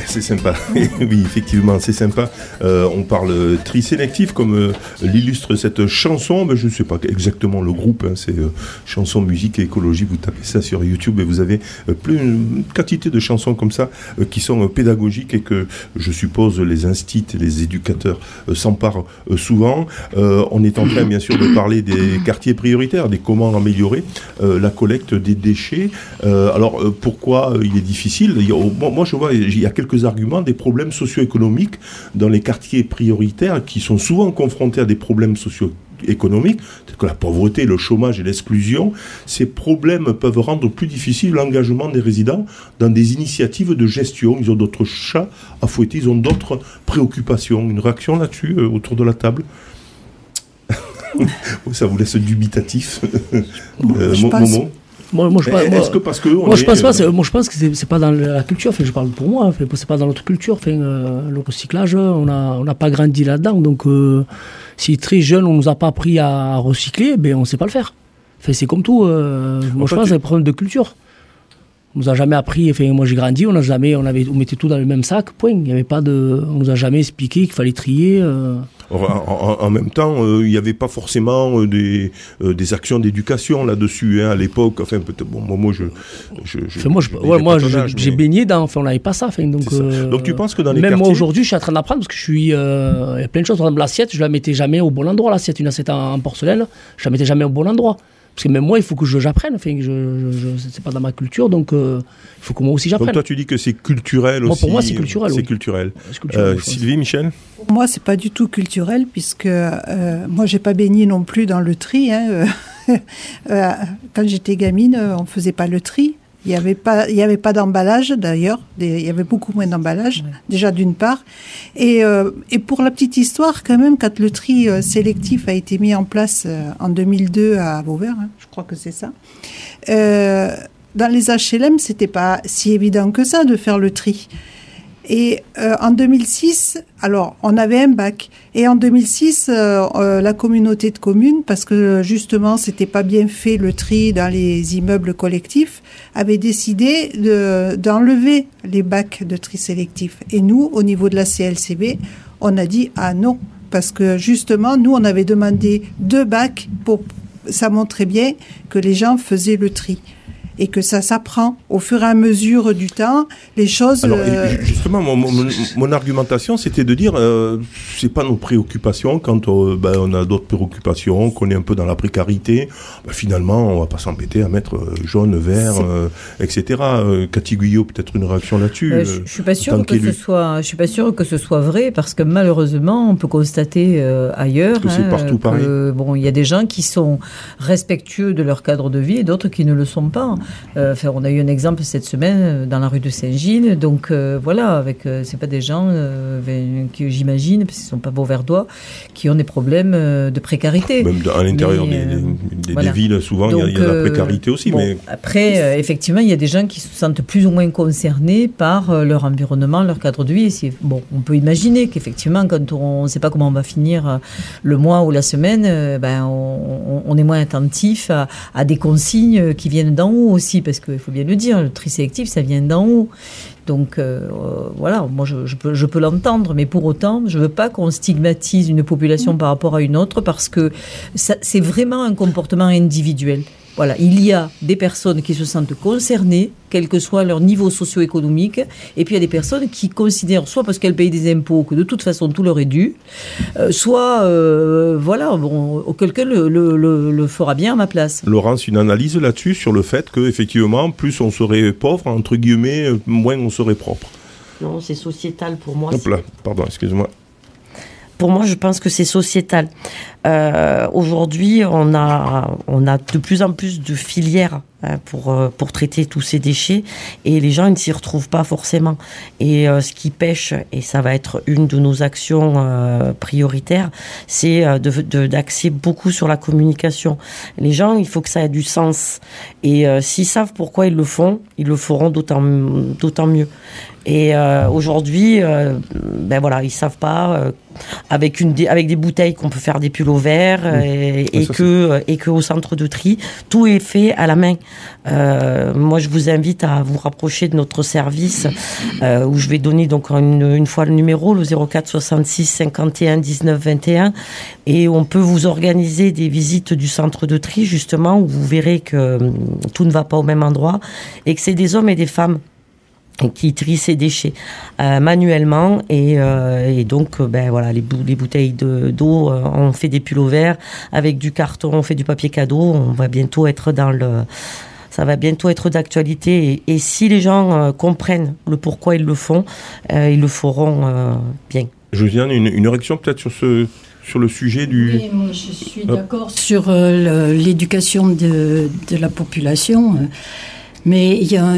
C'est sympa, oui, effectivement, c'est sympa. Euh, on parle euh, tri sélectif, comme euh, l'illustre cette chanson. Mais je ne sais pas exactement le groupe, hein, c'est chanson, musique et écologie. Vous tapez ça sur YouTube et vous avez plus une quantité de chansons comme ça qui sont pédagogiques et que je suppose les instits et les éducateurs s'emparent souvent. On est en train, bien sûr, de parler des quartiers prioritaires, des comment améliorer la collecte des déchets. Alors, pourquoi il est difficile? Moi, je vois, il y a quelques arguments, des problèmes socio-économiques dans les quartiers prioritaires qui sont souvent confrontés à des problèmes socio-économiques, tels que la pauvreté, le chômage et l'exclusion. Ces problèmes peuvent rendre plus difficile l'engagement des résidents dans des initiatives de gestion. Ils ont d'autres chats à fouetter, ils ont d'autres préoccupations. Une réaction là-dessus, euh, autour de la table? Ça vous laisse dubitatif. Euh, je pense- Momo? Moi, moi, je, moi- que parce que on moi, je pense pas, euh, moi, je pense que c'est pas dans la culture. Enfin, je parle pour moi. Enfin, c'est pas dans notre culture. Enfin, euh, le recyclage, on a, on n'a pas grandi là-dedans. Donc, euh, si très jeune, on nous a pas appris à recycler, ben, on sait pas le faire. Enfin, c'est comme tout. moi, je toi, pense tu- c'est un problème de culture. On nous a jamais appris. Enfin, moi, j'ai grandi. On a jamais, on avait, on mettait tout dans le même sac. Point. Il y avait pas de, on nous a jamais expliqué qu'il fallait trier. euh. En, en- en même temps, euh, il n'y avait pas forcément euh, des, euh, des actions d'éducation là-dessus hein, à l'époque. Enfin, peut-être, bon, moi, moi, je, je, je- Enfin, moi, ouais, j'ai mais- baigné dans. Enfin, on n'avait pas ça. Enfin, donc, ça. Donc, tu penses que dans les même moi aujourd'hui, je suis en train d'apprendre parce que je suis. Il y a plein de choses. Par exemple, l'assiette, je la mettais jamais au bon endroit. L'assiette, une assiette en, en porcelaine, je la mettais jamais au bon endroit. Parce que même moi, il faut que je- j'apprenne. Enfin, je, je, je- c'est pas dans ma culture, donc euh, il faut que moi aussi Donc j'apprenne. toi, tu dis que c'est culturel Moi, aussi. pour moi, c'est culturel, C'est oui. culturel. Euh. Sylvie, Michel Pour moi, c'est pas du tout culturel, puisque euh, moi, j'ai pas baigné non plus dans le tri. hein, euh, quand j'étais gamine, on faisait pas le tri. Il n'y avait pas, il y avait pas d'emballage d'ailleurs. Il y avait beaucoup moins d'emballage, déjà d'une part. Et, euh, et pour la petite histoire, quand même, quand le tri euh, sélectif a été mis en place euh, en 2002 à Vauvert, hein, je crois que c'est ça. dans les HLM, c'était pas si évident que ça de faire le tri. Et euh, en 2006, alors on avait un bac. Et en 2006, euh, euh, la communauté de communes, parce que justement c'était pas bien fait le tri dans les immeubles collectifs, avait décidé de- d'enlever les bacs de tri sélectif. Et nous, au niveau de la CLCB, on a dit ah non, parce que justement nous on avait demandé deux bacs pour ça montrait bien que les gens faisaient le tri et que ça s'apprend au fur et à mesure du temps. Les choses. Alors, euh, justement, mon, mon- mon argumentation, c'était de dire, euh, c'est pas nos préoccupations quand euh, ben, on a d'autres préoccupations, qu'on est un peu dans la précarité. Ben, finalement, on va pas s'embêter à mettre euh, jaune, vert, euh, etc. Euh, Cathy Guyot, peut-être une réaction là-dessus. Je, je suis pas tant que ce soit, je suis pas sûre que ce soit vrai parce que malheureusement, on peut constater euh, ailleurs Que c'est partout pareil. bon, il y a des gens qui sont respectueux de leur cadre de vie et d'autres qui ne le sont pas. Euh, enfin, on a eu un exemple cette semaine euh, dans la rue de Saint-Gilles, donc euh, voilà, avec euh, c'est pas des gens que j'imagine parce qu'ils sont pas beauverdois, qui ont des problèmes de précarité. Même à l'intérieur des, des- des- voilà. des villes, souvent, il y y, a la précarité aussi. bon, mais Après, effectivement, il y a des gens qui se sentent plus ou moins concernés par leur environnement, leur cadre de vie. Et bon, on peut imaginer qu'effectivement, quand on ne sait pas comment on va finir le mois ou la semaine, ben, on, on- on est moins attentif à, à des consignes qui viennent d'en haut aussi, parce qu'il faut bien le dire, le tri sélectif, ça vient d'en haut. Donc euh, euh, voilà, moi je, je peux, je peux l'entendre, mais pour autant, je veux pas qu'on stigmatise une population par rapport à une autre parce que c'est vraiment un comportement individuel. Voilà, il y a des personnes qui se sentent concernées, quel que soit leur niveau socio-économique, et puis il y a des personnes qui considèrent, soit parce qu'elles payent des impôts, que de toute façon tout leur est dû, euh, soit, euh, voilà, bon, quelqu'un le, le, le, le fera bien à ma place. Laurence, une analyse là-dessus sur le fait que effectivement, plus on serait pauvre, entre guillemets, moins on serait propre. Non, c'est sociétal pour moi. Hop là, pardon, excuse-moi. Pour moi, je pense que c'est sociétal. Euh, Aujourd'hui, on a, on a de plus en plus de filières hein, pour, euh, pour traiter tous ces déchets et les gens ne s'y retrouvent pas forcément. Et euh, ce qui pêche, et ça va être une de nos actions prioritaires, c'est d'axer beaucoup sur la communication. Les gens, il faut que ça ait du sens. Et s'ils savent pourquoi ils le font, ils le feront d'autant mieux. Et aujourd'hui, euh, ben voilà, ils savent pas avec une avec des bouteilles qu'on peut faire des pulls au vert euh, et, Ouais, et que et que au centre de tri, tout est fait à la main. Euh, moi, je vous invite à vous rapprocher de notre service euh, où je vais donner donc une, une fois le numéro le 04 66 51 19 21 et on peut vous organiser des visites du centre de tri justement où vous verrez que hum, tout ne va pas au même endroit et que c'est des hommes et des femmes qui trient ces déchets euh, manuellement. Et, euh, et donc euh, ben voilà les, bou- les bouteilles de- d'eau euh, on fait des pulls verts avec du carton on fait du papier cadeau. On va bientôt être dans le ça va bientôt être d'actualité. Et, et si les gens euh, comprennent le pourquoi ils le font euh, ils le feront euh, bien. Josiane, une, une réaction peut-être sur ce sur le sujet du. Oui, moi je suis d'accord sur euh, l'éducation de, de la population, mais il y a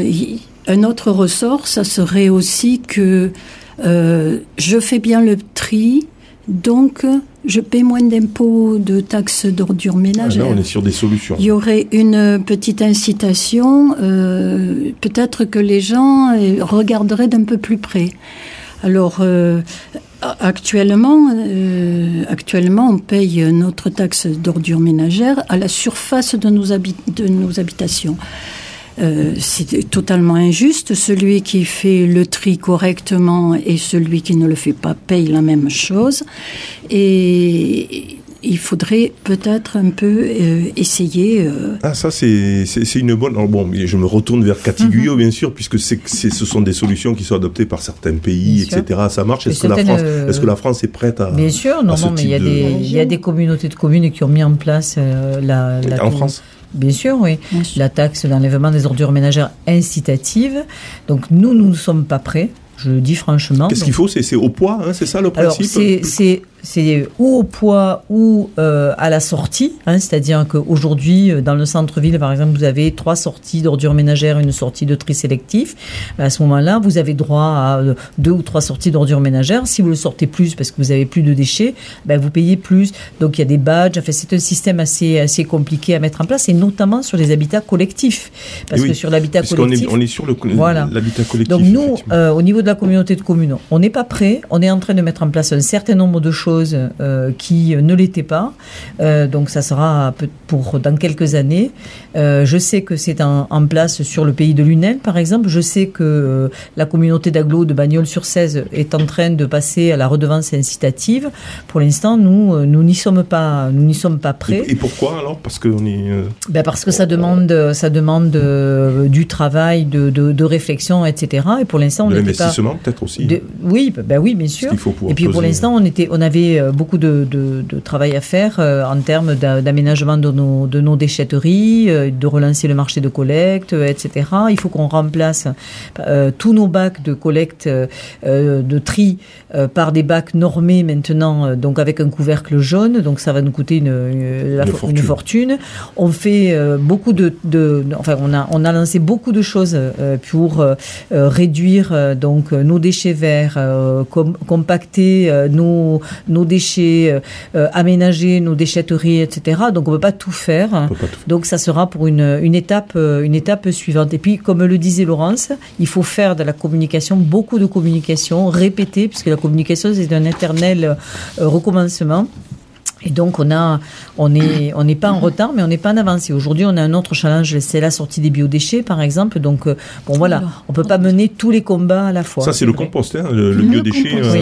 un autre ressort, ça serait aussi que euh, je fais bien le tri, donc je paie moins d'impôts, de taxes d'ordures Ah, ménagères. là, on est sur des solutions. Il y aurait une petite incitation, euh, peut-être que les gens euh, regarderaient d'un peu plus près. Alors, euh, actuellement, euh, actuellement, on paye notre taxe d'ordures ménagères à la surface de nos, habi- de nos habitations. Euh, c'est totalement injuste. Celui qui fait le tri correctement et celui qui ne le fait pas paye la même chose. Et il faudrait peut-être un peu euh, essayer. euh, Ah, ça, c'est une bonne. alors bon, je me retourne vers Cathy Mhm. Guyot, bien sûr, puisque c'est- ce sont des solutions qui sont adoptées par certains pays, Bien sûr. etc. Ça marche. Est-ce que, la France, euh, est-ce que la France est prête à. Bien sûr, non, non, mais il y, a de- des, il y a des communautés de communes qui ont mis en place la, la En France? Bien sûr, oui. La taxe d'enlèvement des ordures ménagères incitative. Donc nous, nous ne sommes pas prêts. Je le dis franchement. Qu'est-ce qu'il faut C'est c'est au poids, hein, c'est ça le principe? c'est c'est ou au poids ou euh, à la sortie, hein, c'est-à-dire qu'aujourd'hui, euh, dans le centre-ville, par exemple, vous avez trois sorties d'ordures ménagères, une sortie de tri sélectif. À ce moment-là, vous avez droit à euh, deux ou trois sorties d'ordures ménagères. Si vous le sortez plus parce que vous avez plus de déchets, ben, vous payez plus. Donc il y a des badges. Enfin, c'est un système assez assez compliqué à mettre en place, et notamment sur les habitats collectifs, parce oui, que sur l'habitat collectif, est, on est sur le- Voilà. l'habitat collectif. donc nous, euh, au niveau de la communauté de communes, on n'est pas prêt. On est en train de mettre en place un certain nombre de choses euh, qui ne l'étaient pas. Euh, donc ça sera pour dans quelques années. Euh, je sais que c'est en, en place sur le pays de Lunel, par exemple. Je sais que la communauté d'agglo de Bagnols-sur-Cèze est en train de passer à la redevance incitative. Pour l'instant, nous, nous n'y sommes pas, nous n'y sommes pas prêts. Et pourquoi alors? Parce qu'on est. euh, Ben parce que ça demande, ça demande du travail, de, de, de réflexion, etc. Et pour l'instant, on n'était pas. l'investissement peut-être aussi. de- oui, ben oui, bien sûr. qu'il faut Et puis pour l'instant, on était, on avait euh, beaucoup de, de, de travail à faire euh, en termes d'a- d'aménagement de nos, de nos déchetteries, euh, de relancer le marché de collecte, etc. Il faut qu'on remplace euh, tous nos bacs de collecte, euh, de tri euh, par des bacs normés maintenant, donc avec un couvercle jaune. Donc ça va nous coûter une, une, la Une fo- une fortune. On fait beaucoup de, de, enfin, on a, on a lancé beaucoup de choses pour réduire donc nos déchets verts, com- compacter nos, nos déchets, euh, euh, aménager nos déchetteries, etc. Donc on peut pas tout faire. Donc ça sera pour une, une étape, euh, une étape suivante. Et puis, comme le disait Laurence, il faut faire de la communication, beaucoup de communication, répéter, puisque la communication c'est un éternel euh, recommencement. Et donc on a, on est, on n'est pas en retard, mais on n'est pas en avance. Et aujourd'hui, on a un autre challenge, c'est la sortie des biodéchets, par exemple. Donc euh, bon, voilà, on peut pas mener tous les combats à la fois. Ça, c'est le compost, hein, le, le Le biodéchet, compost, euh, oui.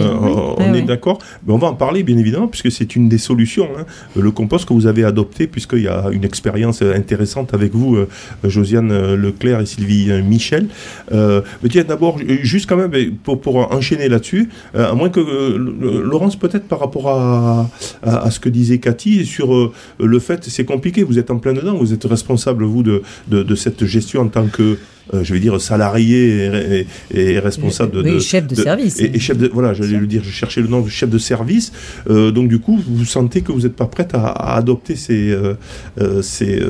on Oui, est oui. d'accord. Mais on va en parler, bien évidemment, puisque c'est une des solutions. hein. Le compost que vous avez adopté, puisqu'il y a une expérience intéressante avec vous, euh, Josiane Leclerc et Sylvie Michel. Euh, mais tiens, d'abord, juste quand même, euh, pour, pour enchaîner là-dessus, euh, à moins que euh, Laurence, peut-être par rapport à, à, à ce que disait Cathy, sur euh, le fait, c'est compliqué, vous êtes en plein dedans, vous êtes responsable, vous, de, de, de cette gestion en tant que, euh, je vais dire, salarié et, et- et responsable de, Oui, de- chef de service. Et, et chef de, voilà, j'allais le dire, je cherchais le nom de chef de service. Euh, donc, du coup, vous sentez que vous n'êtes pas prête à, à adopter ces, euh, ces,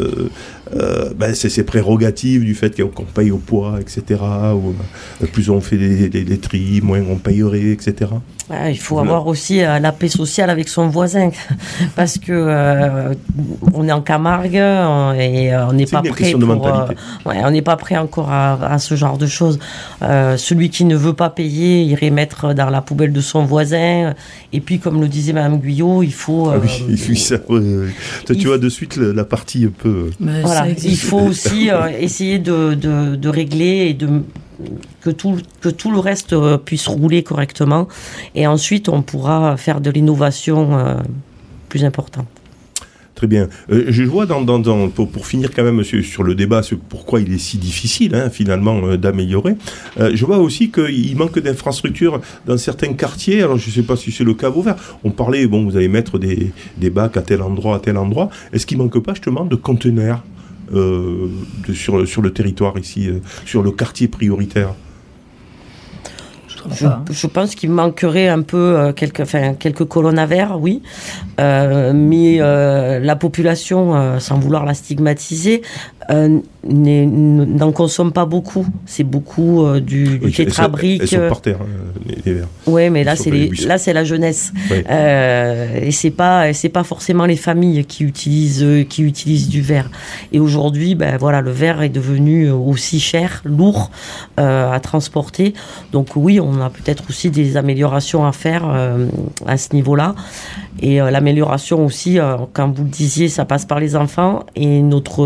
ben, ces, ces prérogatives du fait qu'on paye au poids, etc. Ou, plus on fait des, des, des tris, moins on payerait, etc. Ouais, il faut avoir aussi euh, la paix sociale avec son voisin, parce que euh, on est en Camargue et euh, on n'est pas prêt pour, mentalité. euh, ouais, on n'est pas prêt encore à, à ce genre de choses. Euh, celui qui ne veut pas payer irait mettre dans la poubelle de son voisin. Et puis, comme le disait Madame Guyot, il faut Ah oui, ça, ouais, ouais. Toi, tu vois de suite la partie un peu. Mais voilà, ça il faut aussi euh, essayer de, de, de régler et de que tout, que tout le reste euh, puisse rouler correctement. Et ensuite, on pourra faire de l'innovation euh, plus importante. Très bien. Euh, je vois dans, pour, pour finir quand même sur, sur le débat sur pourquoi il est si difficile hein, finalement d'améliorer, je vois aussi qu'il manque d'infrastructures dans certains quartiers. Alors je ne sais pas si c'est le cas à Vauvert. On parlait, bon, vous allez mettre des, des bacs à tel endroit, à tel endroit. Est-ce qu'il manque pas justement de conteneurs? De- sur, sur le territoire ici, euh, sur le quartier prioritaire Je, je pense qu'il manquerait un peu euh, quelques, enfin, quelques colonnes à verre, oui. Euh, mais euh, la population, euh, sans vouloir la stigmatiser, euh, n'en consomme pas beaucoup. C'est beaucoup euh, du, du Oui, elles sont- tétrabrique. Elles sont par terre, hein, les, les verres. Ouais, mais là c'est pas les les, buissons. là c'est la jeunesse. Oui. Euh, et c'est pas c'est pas forcément les familles qui utilisent qui utilisent du verre. Et aujourd'hui, ben voilà, le verre est devenu aussi cher, lourd euh, à transporter. Donc oui, on a peut-être aussi des améliorations à faire euh, à ce niveau-là. Et euh, l'amélioration aussi, euh, comme vous le disiez, ça passe par les enfants. Et notre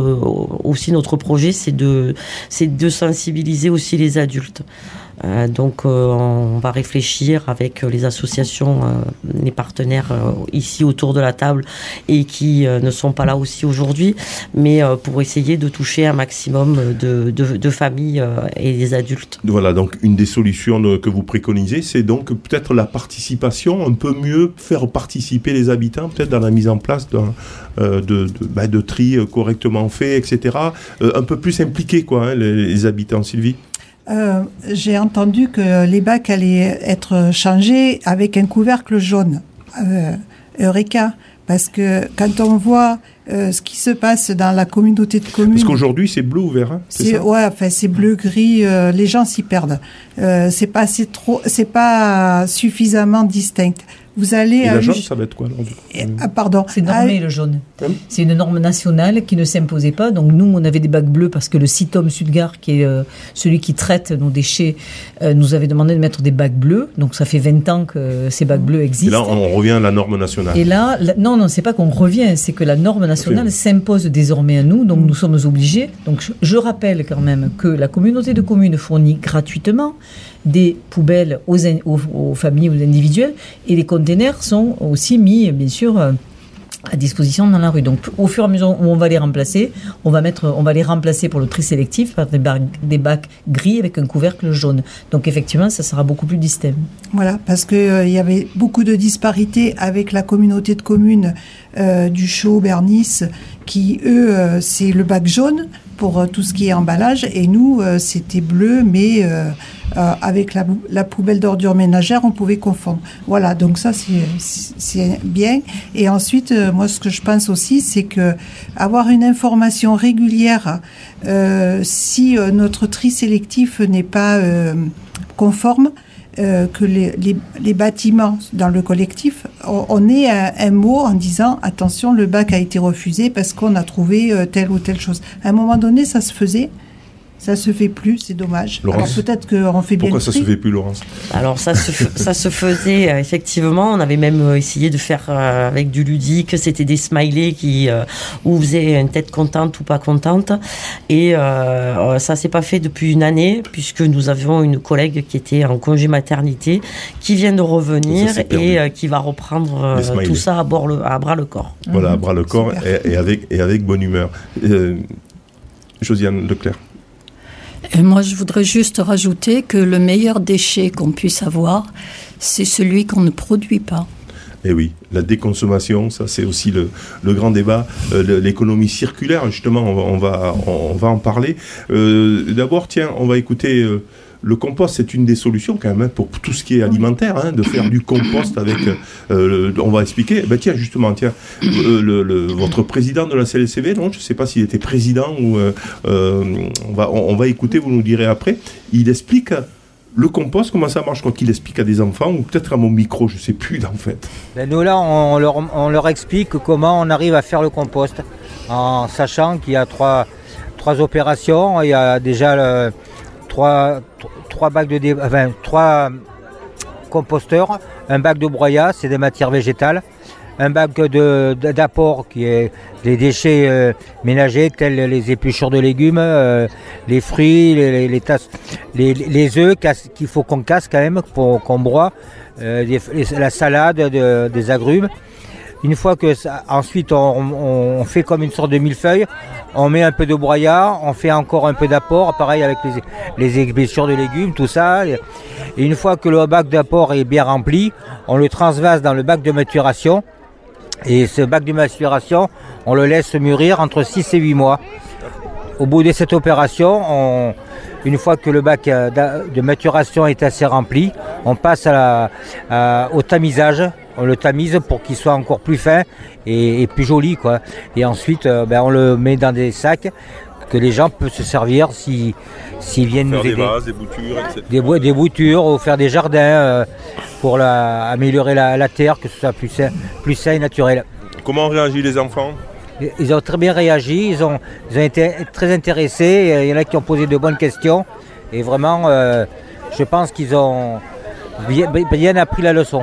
aussi notre projet, c'est de de sensibiliser aussi les adultes. Euh, donc euh, on va réfléchir avec euh, les associations, euh, les partenaires euh, ici autour de la table et qui euh, ne sont pas là aussi aujourd'hui, mais euh, pour essayer de toucher un maximum de, de, de familles euh, et des adultes. Voilà, donc une des solutions euh, que vous préconisez, c'est donc peut-être la participation, un peu mieux faire participer les habitants, peut-être dans la mise en place euh, de, de, bah, de tri euh, correctement fait, etc. Euh, un peu plus impliqués, quoi, hein, les, les habitants, Sylvie. J'ai entendu que les bacs allaient être changés avec un couvercle jaune. Eureka. Parce que quand on voit euh, ce qui se passe dans la communauté de communes. Parce qu'aujourd'hui, c'est bleu ou vert, hein, c'est ouais, enfin c'est bleu gris. euh, les gens s'y perdent. Euh, c'est pas c'est trop, c'est pas suffisamment distinct. Vous allez Et à la jaune, une- ça va être quoi alors, du coup ah, pardon. C'est normé Ah, le jaune. C'est une norme nationale qui ne s'imposait pas. Donc nous, on avait des bacs bleus parce que le CITOM Sudgard, qui est euh, celui qui traite nos déchets, euh, nous avait demandé de mettre des bacs bleus. Donc ça fait 20 ans que ces bacs bleus Et existent. là, on revient à la norme nationale. Et là, la- non, non, c'est pas qu'on revient, c'est que la norme nationale s'impose désormais à nous, donc nous sommes obligés. Donc je, je rappelle quand même que la communauté de communes fournit gratuitement des poubelles aux, aux, aux familles, aux individuels, et les containers sont aussi mis, bien sûr. euh, à disposition dans la rue. Donc, au fur et à mesure où on va les remplacer, on va mettre, on va les remplacer pour le tri sélectif par des bacs, des bacs gris avec un couvercle jaune. Donc, effectivement, ça sera beaucoup plus distinct. Voilà, parce que euh, il y avait beaucoup de disparités avec la communauté de communes euh, du Chaux, Bernice, qui eux, euh, c'est le bac jaune pour euh, tout ce qui est emballage, et nous, euh, c'était bleu, mais euh, avec la, la poubelle d'ordures ménagères, on pouvait confondre. Voilà, donc ça, c'est- bien. Et ensuite, moi, ce que je pense aussi, c'est que avoir une information régulière, si notre tri sélectif n'est pas conforme, euh, que les, les, les bâtiments dans le collectif, on, on ait un, un mot en disant attention, le bac a été refusé parce qu'on a trouvé euh, telle ou telle chose. À un moment donné, ça se faisait. Ça se fait plus, c'est dommage. Alors Laurence peut-être qu'on fait bien Pourquoi ça tri. se fait plus, Laurence Alors ça se, ça se faisait euh, effectivement. On avait même euh, essayé de faire euh, avec du ludique. C'était des smileys qui euh, où une tête contente ou pas contente. Et euh, ça s'est pas fait depuis une année puisque nous avions une collègue qui était en congé maternité qui vient de revenir et euh, qui va reprendre euh, tout ça à, bord le, à bras le corps. Voilà, à bras le corps et, et avec, et avec bonne humeur. Euh, Josiane Leclerc. Et moi, je voudrais juste rajouter que le meilleur déchet qu'on puisse avoir, c'est celui qu'on ne produit pas. Eh oui, la déconsommation, ça c'est aussi le, grand débat. Euh, L'économie circulaire, justement, on va en parler. Euh, D'abord, tiens, on va écouter euh, le compost. C'est une des solutions quand même hein, pour tout ce qui est alimentaire, hein, de faire du compost avec. euh, le- on va expliquer. Ben tiens, justement, tiens, euh, le, le- votre président de la CLCV, non, je ne sais pas s'il était président ou. euh, euh, on va, on, on va écouter. Vous nous direz après. Il explique. Le compost, comment ça marche Quoi qu'il explique à des enfants, ou peut-être à mon micro, je sais plus en fait. Ben, nous là, on leur, on leur explique comment on arrive à faire le compost, en sachant qu'il y a trois, trois opérations. Il y a déjà le- trois, tr- trois bacs de trois composteurs, un bac de broyat, c'est des matières végétales, un bac d'apport qui est des déchets euh, ménagers tels les épluchures de légumes, euh, les fruits, les, les- les tasses, les, les œufs qu'il faut qu'on casse quand même pour qu'on broie, euh, les- la salade, de- des agrumes. Une fois que ensuite on, fait comme une sorte de millefeuille, on met un peu de broyat, on fait encore un peu d'apport, pareil avec les, les de légumes, tout ça. Et une fois que le bac d'apport est bien rempli, on le transvase dans le bac de maturation. Et ce bac de maturation, on le laisse mûrir entre 6 et 8 mois. Au bout de cette opération, on- une fois que le bac euh, de maturation est assez rempli, on passe au tamisage. On le tamise pour qu'il soit encore plus fin et, et plus joli. Quoi. Et ensuite, euh, ben, on le met dans des sacs que les gens peuvent se servir si- s'ils viennent Faire nous des aider. vases, des boutures, etc. Des, des boutures ou faire des jardins euh, pour la- améliorer la, la terre, que ce soit plus sain, plus sain et naturel. Comment réagissent les enfants? Ils ont très bien réagi, ils ont, ils ont été très intéressés, il y en a qui ont posé de bonnes questions et vraiment, euh, je pense qu'ils ont bien, bien appris la leçon.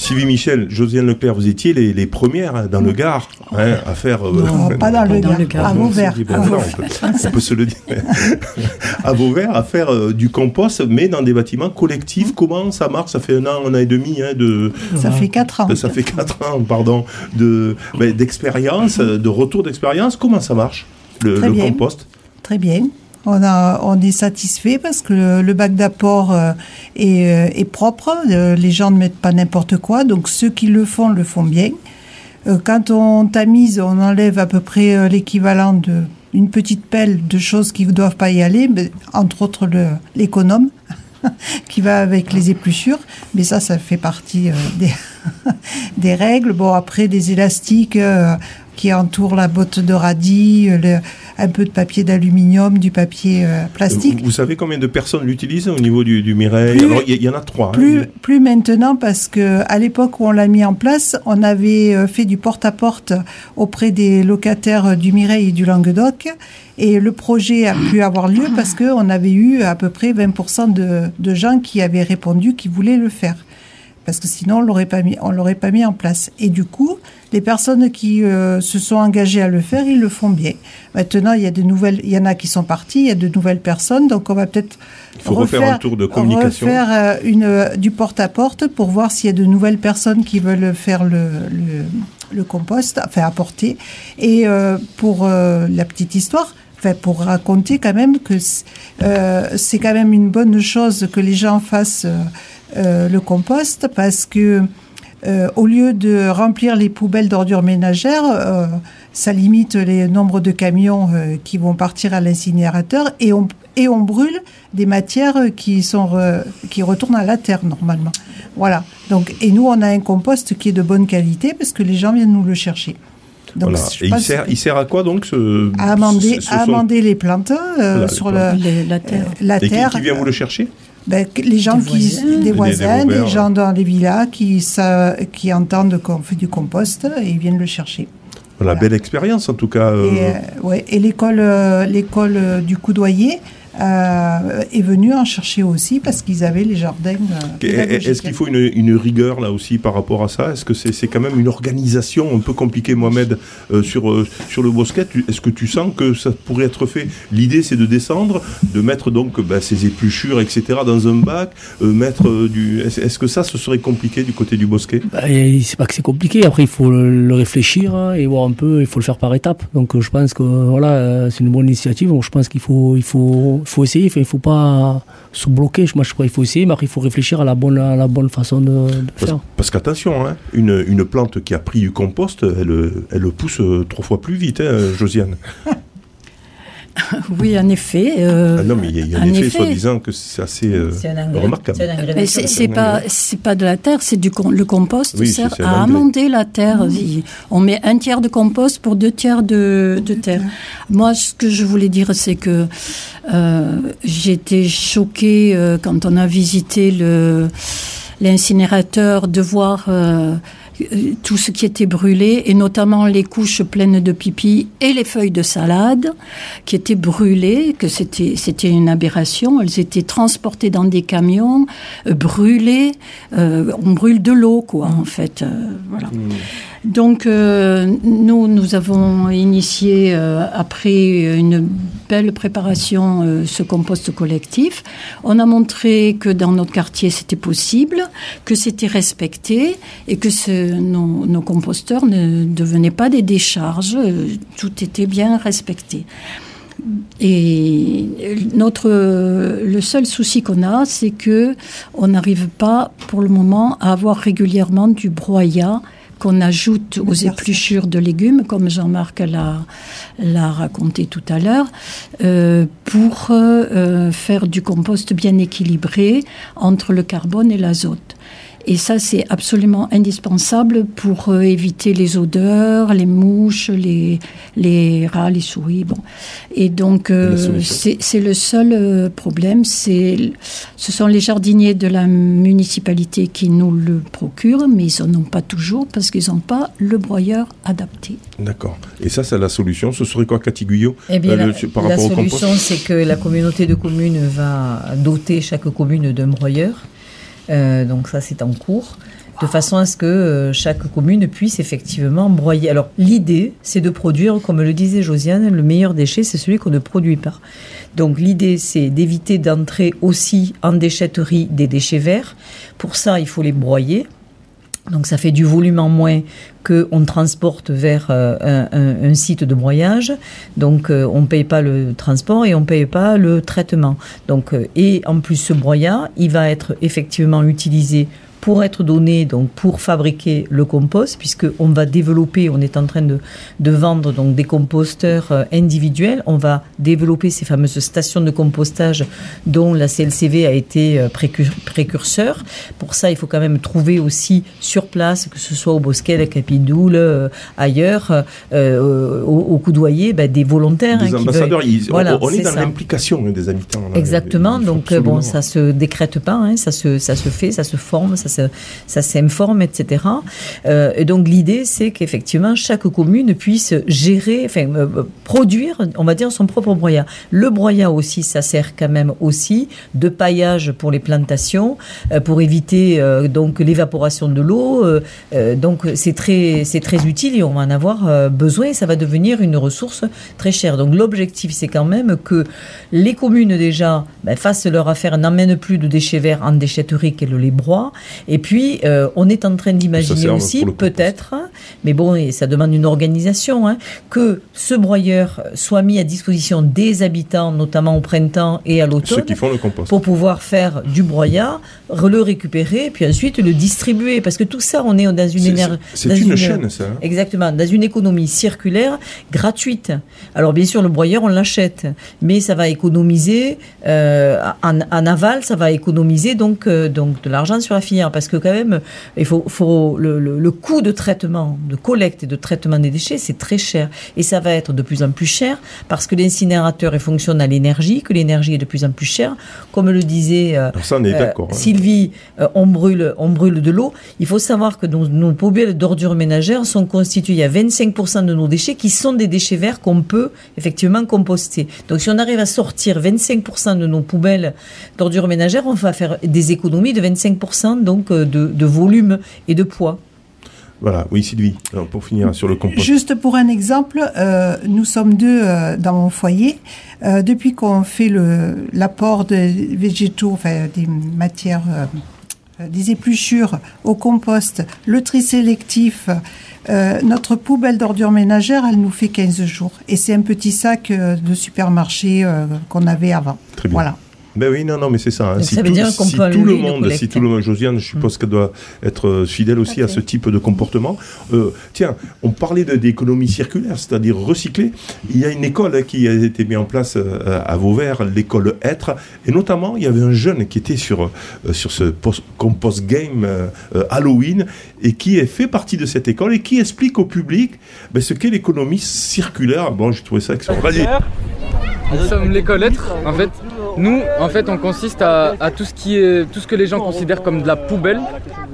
Sylvie Michel, Josiane Leclerc, vous étiez les, les premières hein, dans le Gard hein, à faire. euh, Non, pas dans le non, Gard, à Vauvert. bon, À voilà, on, Vauvert. peut, on peut se le dire. à Vauvert, à faire euh, du compost, mais dans des bâtiments collectifs. Comment ça marche? Ça fait un an, un an et demi hein, de. Ça fait quatre ans. Ça fait quatre ans, pardon, de ben, d'expérience, de retour d'expérience. Comment ça marche le, Très le bien. compost? Très bien. On, est satisfait parce que le, bac d'apport euh, est, euh, est propre. Euh, les gens ne mettent pas n'importe quoi. Donc ceux qui le font, le font bien. Quand on tamise, on enlève à peu près l'équivalent de une petite pelle de choses qui ne doivent pas y aller, mais entre autres l'économe qui va avec les épluchures. Mais ça, ça fait partie des, règles. Bon, après, des élastiques qui entourent la botte de radis, euh, le- un peu de papier d'aluminium, du papier euh, plastique. Vous, vous savez combien de personnes l'utilisent au niveau du, du Mireille Plus- Alors, il y, en a trois. hein. Plus, maintenant parce que à l'époque où on l'a mis en place, on avait euh, fait du porte-à-porte auprès des locataires du Mireille et du Languedoc. Et le projet a pu avoir lieu parce qu'on avait eu à peu près 20% de, de gens qui avaient répondu qui voulaient le faire. Parce que sinon, on l'aurait pas mis, on l'aurait pas mis en place. Et du coup, les personnes qui euh, se sont engagées à le faire, ils le font bien. Maintenant, il y a de nouvelles, il y en a qui sont partis, il y a de nouvelles personnes, donc on va peut-être Il faut refaire un tour de communication. refaire euh, une, euh, du porte-à-porte pour voir s'il y a de nouvelles personnes qui veulent faire le, le, le compost, enfin apporter. Et euh, pour la petite histoire, enfin pour raconter quand même que euh, c'est quand même une bonne chose que les gens fassent euh, le compost parce que euh, au lieu de remplir les poubelles d'ordures ménagères, euh, ça limite les nombres de camions euh, qui vont partir à l'incinérateur et on, et on brûle des matières qui, sont re- qui retournent à la terre normalement. Voilà. Donc, et nous, on a un compost qui est de bonne qualité parce que les gens viennent nous le chercher. Donc, Voilà. je Et il sert, il sert à quoi donc ce, à amender, ce- ce à sont- amender les plantes euh, Voilà, les sur plantes. Les- la terre. euh, la Et qui vient vous le chercher? Ben, les gens Des qui, voisins. des Des- des voisins, des, gens dans les villas qui, ça, qui entendent qu'on fait du compost et ils viennent le chercher. Voilà, belle expérience en tout cas. euh, Et, euh, ouais, et l'école, euh, l'école euh, du Coudoyer euh, est venu en chercher aussi parce qu'ils avaient les jardins. euh. Est-ce qu'il faut une, une rigueur là aussi par rapport à ça? Est-ce que c'est c'est quand même une organisation un peu compliquée, Mohamed, euh, sur, euh, sur le bosquet? Est-ce que tu sens que ça pourrait être fait? L'idée c'est de descendre, de mettre donc bah, ces épluchures, etc. dans un bac, euh, mettre euh, du. Est-ce que ça, ce serait compliqué du côté du bosquet? Bah, et c'est pas que c'est compliqué. Après, il faut le, réfléchir hein, et voir un peu. Il faut le faire par étapes. Donc, je pense que voilà, c'est une bonne initiative. Donc, je pense qu'il faut, il faut, il faut essayer. Il faut pas se bloquer. Moi, je crois qu'il faut essayer, mais après, il faut réfléchir à la bonne, à la bonne façon de, de Parce, faire. parce qu'attention, hein, une, une plante qui a pris du compost, elle, elle pousse euh, trois fois plus vite, hein, Josiane. Oui, en effet. euh, Ah non, mais il y a, il y a un en effet, effet. soi-disant que c'est assez euh, remarquable. C'est pas c'est pas de la terre, c'est du com- le compost Oui, sert à amender la terre. Il- On met un tiers de compost pour deux tiers de, de terre. Moi, ce que je voulais dire, c'est que euh, j'étais choquée euh, quand on a visité le l'incinérateur de voir tout ce qui était brûlé, et notamment les couches pleines de pipi et les feuilles de salade qui étaient brûlées, que c'était une aberration. Elles étaient transportées dans des camions, euh, brûlées. Euh, on brûle de l'eau, quoi, en fait. euh, voilà. Donc, euh, nous, nous avons initié, euh, après une belle préparation, euh, ce compost collectif. On a montré que dans notre quartier, c'était possible, que c'était respecté et que nos, composteurs ne devenaient pas des décharges. Tout était bien respecté. Et notre, le seul souci qu'on a, c'est que on n'arrive pas, pour le moment, à avoir régulièrement du broyat qu'on ajoute aux épluchures de légumes, comme Jean-Marc l'a, raconté tout à l'heure, euh, pour euh, faire du compost bien équilibré entre le carbone et l'azote. Et ça, c'est absolument indispensable pour euh, éviter les odeurs, les mouches, les, les rats, les souris. Bon. Et donc, euh, c'est c'est le seul euh, problème. C'est, ce sont les jardiniers de la municipalité qui nous le procurent, mais ils n'en ont pas toujours parce qu'ils n'ont pas le broyeur adapté. D'accord. Et ça, c'est la solution. Ce serait quoi, Cathy Guyot Eh bien, Euh, la, le- par la rapport au solution, c'est que la communauté de communes va doter chaque commune d'un broyeur. Euh, donc ça, c'est en cours. De façon à ce que euh, chaque commune puisse effectivement broyer. Alors l'idée, c'est de produire, comme le disait Josiane, le meilleur déchet, c'est celui qu'on ne produit pas. Donc l'idée, c'est d'éviter d'entrer aussi en déchetterie des déchets verts. Pour ça, il faut les broyer. Donc ça fait du volume en moins qu'on transporte vers euh, un, site de broyage. Donc euh, on ne paye pas le transport et on ne paye pas le traitement. Donc, euh, et en plus ce broyat, il va être effectivement utilisé pour être donné donc pour fabriquer le compost puisque on va développer on est en train de, de vendre donc des composteurs euh, individuels on va développer ces fameuses stations de compostage dont la CLCV a été euh, précur- précurseur pour ça il faut quand même trouver aussi sur place que ce soit au Bosquet à Capidoule euh, ailleurs euh, au, au Coudoyer ben, des volontaires Des hein, qui ambassadeurs, veulent- ils- on- Voilà, on, est dans l'implication hein, des habitants. là. Exactement. Donc bon, ça se décrète pas, hein, ça se ça se fait, ça se forme, ça ça s'informe, etc. Euh, et donc l'idée, c'est qu'effectivement chaque commune puisse gérer, enfin euh, produire, on va dire son propre broyat. Le broyat aussi, ça sert quand même aussi de paillage pour les plantations, euh, pour éviter donc l'évaporation de l'eau. donc c'est très très utile et on va en avoir besoin. Et ça va devenir une ressource très chère. Donc l'objectif, c'est quand même que les communes déjà ben, fassent leur affaire, n'emmènent plus de déchets verts en déchetterie qu'elles les broient. Et puis euh, on est en train d'imaginer aussi peut-être, mais bon, et ça demande une organisation, hein, que ce broyeur soit mis à disposition des habitants, notamment au printemps et à l'automne pour pouvoir faire du broyat, le récupérer, puis ensuite le distribuer. Parce que tout ça, on est dans une énergie. c'est une chaîne, ça, hein. Exactement, dans une économie circulaire gratuite. Alors bien sûr, le broyeur, on l'achète, mais ça va économiser euh, en, en aval, ça va économiser donc euh, donc de l'argent sur la filière, parce que quand même, il faut, faut le, le- le coût de traitement de collecte et de traitement des déchets, c'est très cher. Et ça va être de plus en plus cher parce que l'incinérateur fonctionne à l'énergie, que l'énergie est de plus en plus chère. Comme le disait euh, Alors ça, on est euh, hein. Sylvie, euh, on brûle, on brûle de l'eau. Il faut savoir que nos, nos poubelles d'ordures ménagères sont constituées à 25% de nos déchets qui sont des déchets verts qu'on peut effectivement composter. Donc si on arrive à sortir 25% de nos poubelles d'ordures ménagères, on va faire des économies de 25% donc euh, de, de volume et de poids. Voilà, oui Sylvie, Alors, pour finir sur le compost. Juste pour un exemple, euh, nous sommes deux euh, dans mon foyer. Euh, depuis qu'on fait le l'apport de végétaux, enfin des matières, des épluchures au compost, le tri sélectif, euh, notre poubelle d'ordures ménagères, elle nous fait 15 jours. Et c'est un petit sac euh, de supermarché euh, qu'on avait avant. Très bien. Voilà. Ben oui, non, non, mais c'est ça. hein. Si, ça veut tout, dire qu'on si peut tout le monde, si tout le monde, Josiane, je suppose qu'elle doit être euh, fidèle aussi à ce type de comportement. Euh, tiens, on parlait de- d'économie circulaire, c'est-à-dire recycler. Il y a une école hein, qui a été mise en place euh, à Vauvert, l'école Être, et notamment il y avait un jeune qui était sur euh, sur ce post- compost game Halloween et qui est fait partie de cette école et qui explique au public ben, ce qu'est l'économie circulaire. Bon, j'ai trouvé ça excellent. Vas-y. Nous sommes l'école être. En fait, nous, en fait, on consiste à, tout ce qui est, tout ce que les gens considèrent comme de la poubelle.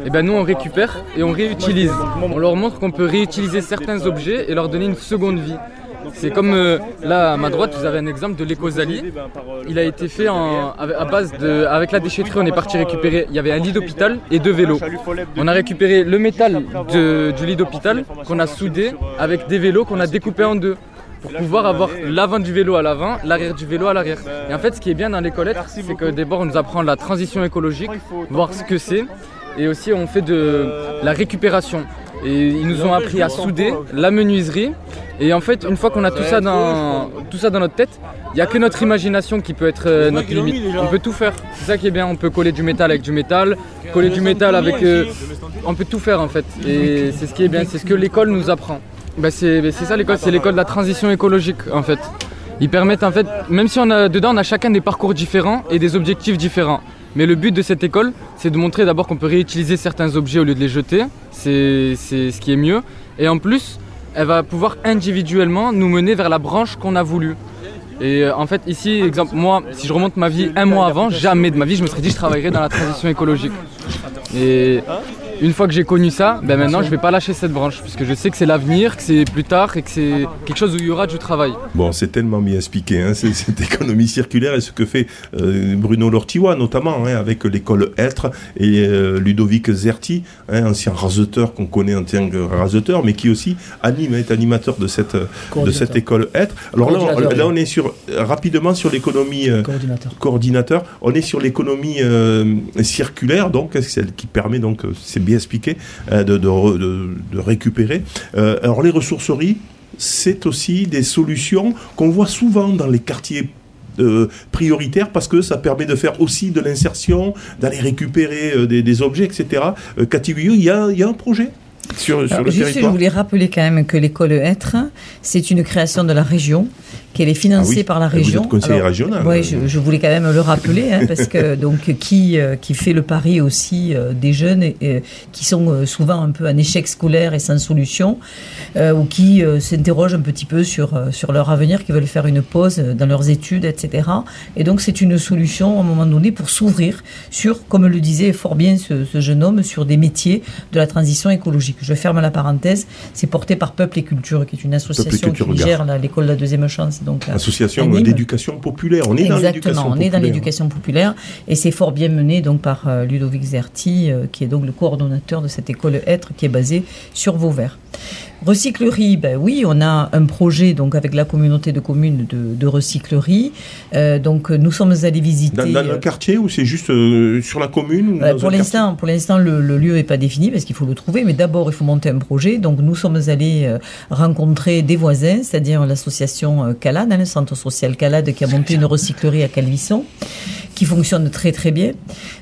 Et ben nous, on récupère et on réutilise. On leur montre qu'on peut réutiliser certains objets et leur donner une seconde vie. C'est comme euh, là à ma droite, vous avez un exemple de l'écosali. Il a été fait à base de, avec la déchetterie. On est parti récupérer. Il y avait un lit d'hôpital et deux vélos. On a récupéré le métal du lit d'hôpital qu'on a soudé avec des vélos qu'on a découpés en deux pour pouvoir avoir l'avant du vélo à l'avant, l'arrière du vélo à l'arrière. Et en fait, ce qui est bien dans l'école être, c'est que d'abord on nous apprend la transition écologique, voir ce que c'est, et aussi on fait de la récupération. Et ils nous ont appris à souder, la menuiserie. Et en fait, une fois qu'on a tout ça dans, tout ça dans notre tête, il n'y a que notre imagination qui peut être euh, notre limite. On peut tout faire. C'est ça qui est bien. On peut coller du métal avec du métal, coller du métal avec. euh, on peut tout faire en fait. Et c'est ce qui est bien. C'est ce que l'école nous apprend. Bah, c'est bah, c'est ça l'école. C'est l'école de la transition écologique en fait. Ils permettent en fait, même si on a dedans, on a chacun des parcours différents et des objectifs différents. Mais le but de cette école, c'est de montrer d'abord qu'on peut réutiliser certains objets au lieu de les jeter. C'est ce qui est mieux. Et en plus, elle va pouvoir individuellement nous mener vers la branche qu'on a voulu. Et euh, en fait, ici, exemple, moi, si je remonte ma vie un mois avant, jamais de ma vie, je me serais dit que je travaillerais dans la transition écologique. Et une fois que j'ai connu ça, ben maintenant, je vais pas lâcher cette branche, puisque je sais que c'est l'avenir, que c'est plus tard et que c'est quelque chose où il y aura du travail. Bon, c'est tellement bien expliqué, hein, c'est- cette économie circulaire et ce que fait euh, Bruno Lortiwa, notamment hein, avec l'école Être et euh, Ludovic Zerti, hein, ancien raseteur qu'on connaît en tant que raseteur, mais qui aussi anime, est animateur de cette, de cette école Être. Alors là, on, là, on est sur, rapidement sur l'économie euh, Coordinateur. coordinateur. On est sur l'économie euh, circulaire, donc celle qui permet donc, c'est bien expliqué, euh, de, de, re- de- de récupérer. Euh, alors les ressourceries, c'est aussi des solutions qu'on voit souvent dans les quartiers. euh, prioritaires parce que ça permet de faire aussi de l'insertion, d'aller récupérer des, objets, etc. Euh, il y a un projet? Sur, le juste, je voulais rappeler quand même que l'école Être, c'est une création de la région, qu'elle est financée Ah oui, par la et vous région. êtes conseiller régional. Oui, je, je voulais quand même le rappeler, hein, parce que donc qui euh, qui fait le pari aussi euh, des jeunes et, et qui sont euh, souvent un peu en échec scolaire et sans solution, euh, ou qui euh, s'interrogent un petit peu sur euh, sur leur avenir, qui veulent faire une pause euh, dans leurs études, etc. Et donc c'est une solution à un moment donné pour s'ouvrir sur, comme le disait fort bien ce, ce jeune homme, sur des métiers de la transition écologique. Je ferme la parenthèse. C'est porté par Peuple et Culture, qui est une association qui gère l'école de la deuxième chance. Donc, à- Association Nîmes. d'éducation populaire. On est dans l'éducation Exactement, on est dans populaire. l'éducation populaire et c'est fort bien mené donc par euh, Ludovic Zerti, euh, qui est donc le coordonnateur de cette école Être qui est basée sur Vauvert. Recyclerie, ben oui, on a un projet donc avec la communauté de communes de, de recyclerie. Euh, donc nous sommes allés visiter. Dans, dans euh, le quartier ou c'est juste euh, sur la commune ou pour un l'instant, pour l'instant, le, le lieu n'est pas défini parce qu'il faut le trouver. Mais d'abord, il faut monter un projet. Donc, nous sommes allés euh, rencontrer des voisins, c'est-à-dire l'association euh, Calade, hein, le centre social Calade, qui a monté une recyclerie à Calvisson, qui fonctionne très très bien.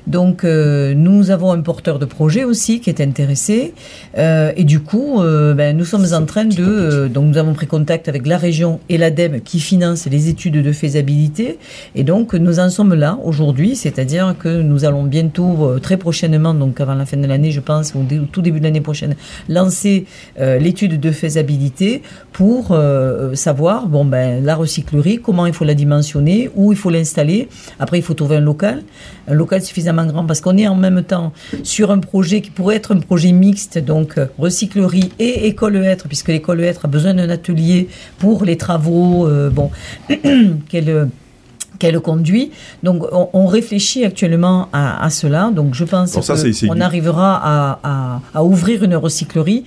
Donc euh, nous avons un porteur de projet aussi qui est intéressé euh, et du coup euh, ben, nous sommes en train de euh, donc nous avons pris contact avec la région et l'ADEME qui finance les études de faisabilité. Et donc nous en sommes là aujourd'hui, c'est-à-dire que nous allons bientôt euh, très prochainement donc avant la fin de l'année je pense ou tout début de l'année prochaine lancer euh, l'étude de faisabilité pour savoir bon ben la recyclerie comment il faut la dimensionner où il faut l'installer. Après il faut trouver un local un local suffisamment grand parce qu'on est en même temps sur un projet qui pourrait être un projet mixte donc recyclerie et école être puisque l'école être a besoin d'un atelier pour les travaux euh, bon qu'elle qu'elle conduit. Donc, on, on réfléchit actuellement à, à cela. Donc, je pense qu'on arrivera à, à- à ouvrir une recyclerie.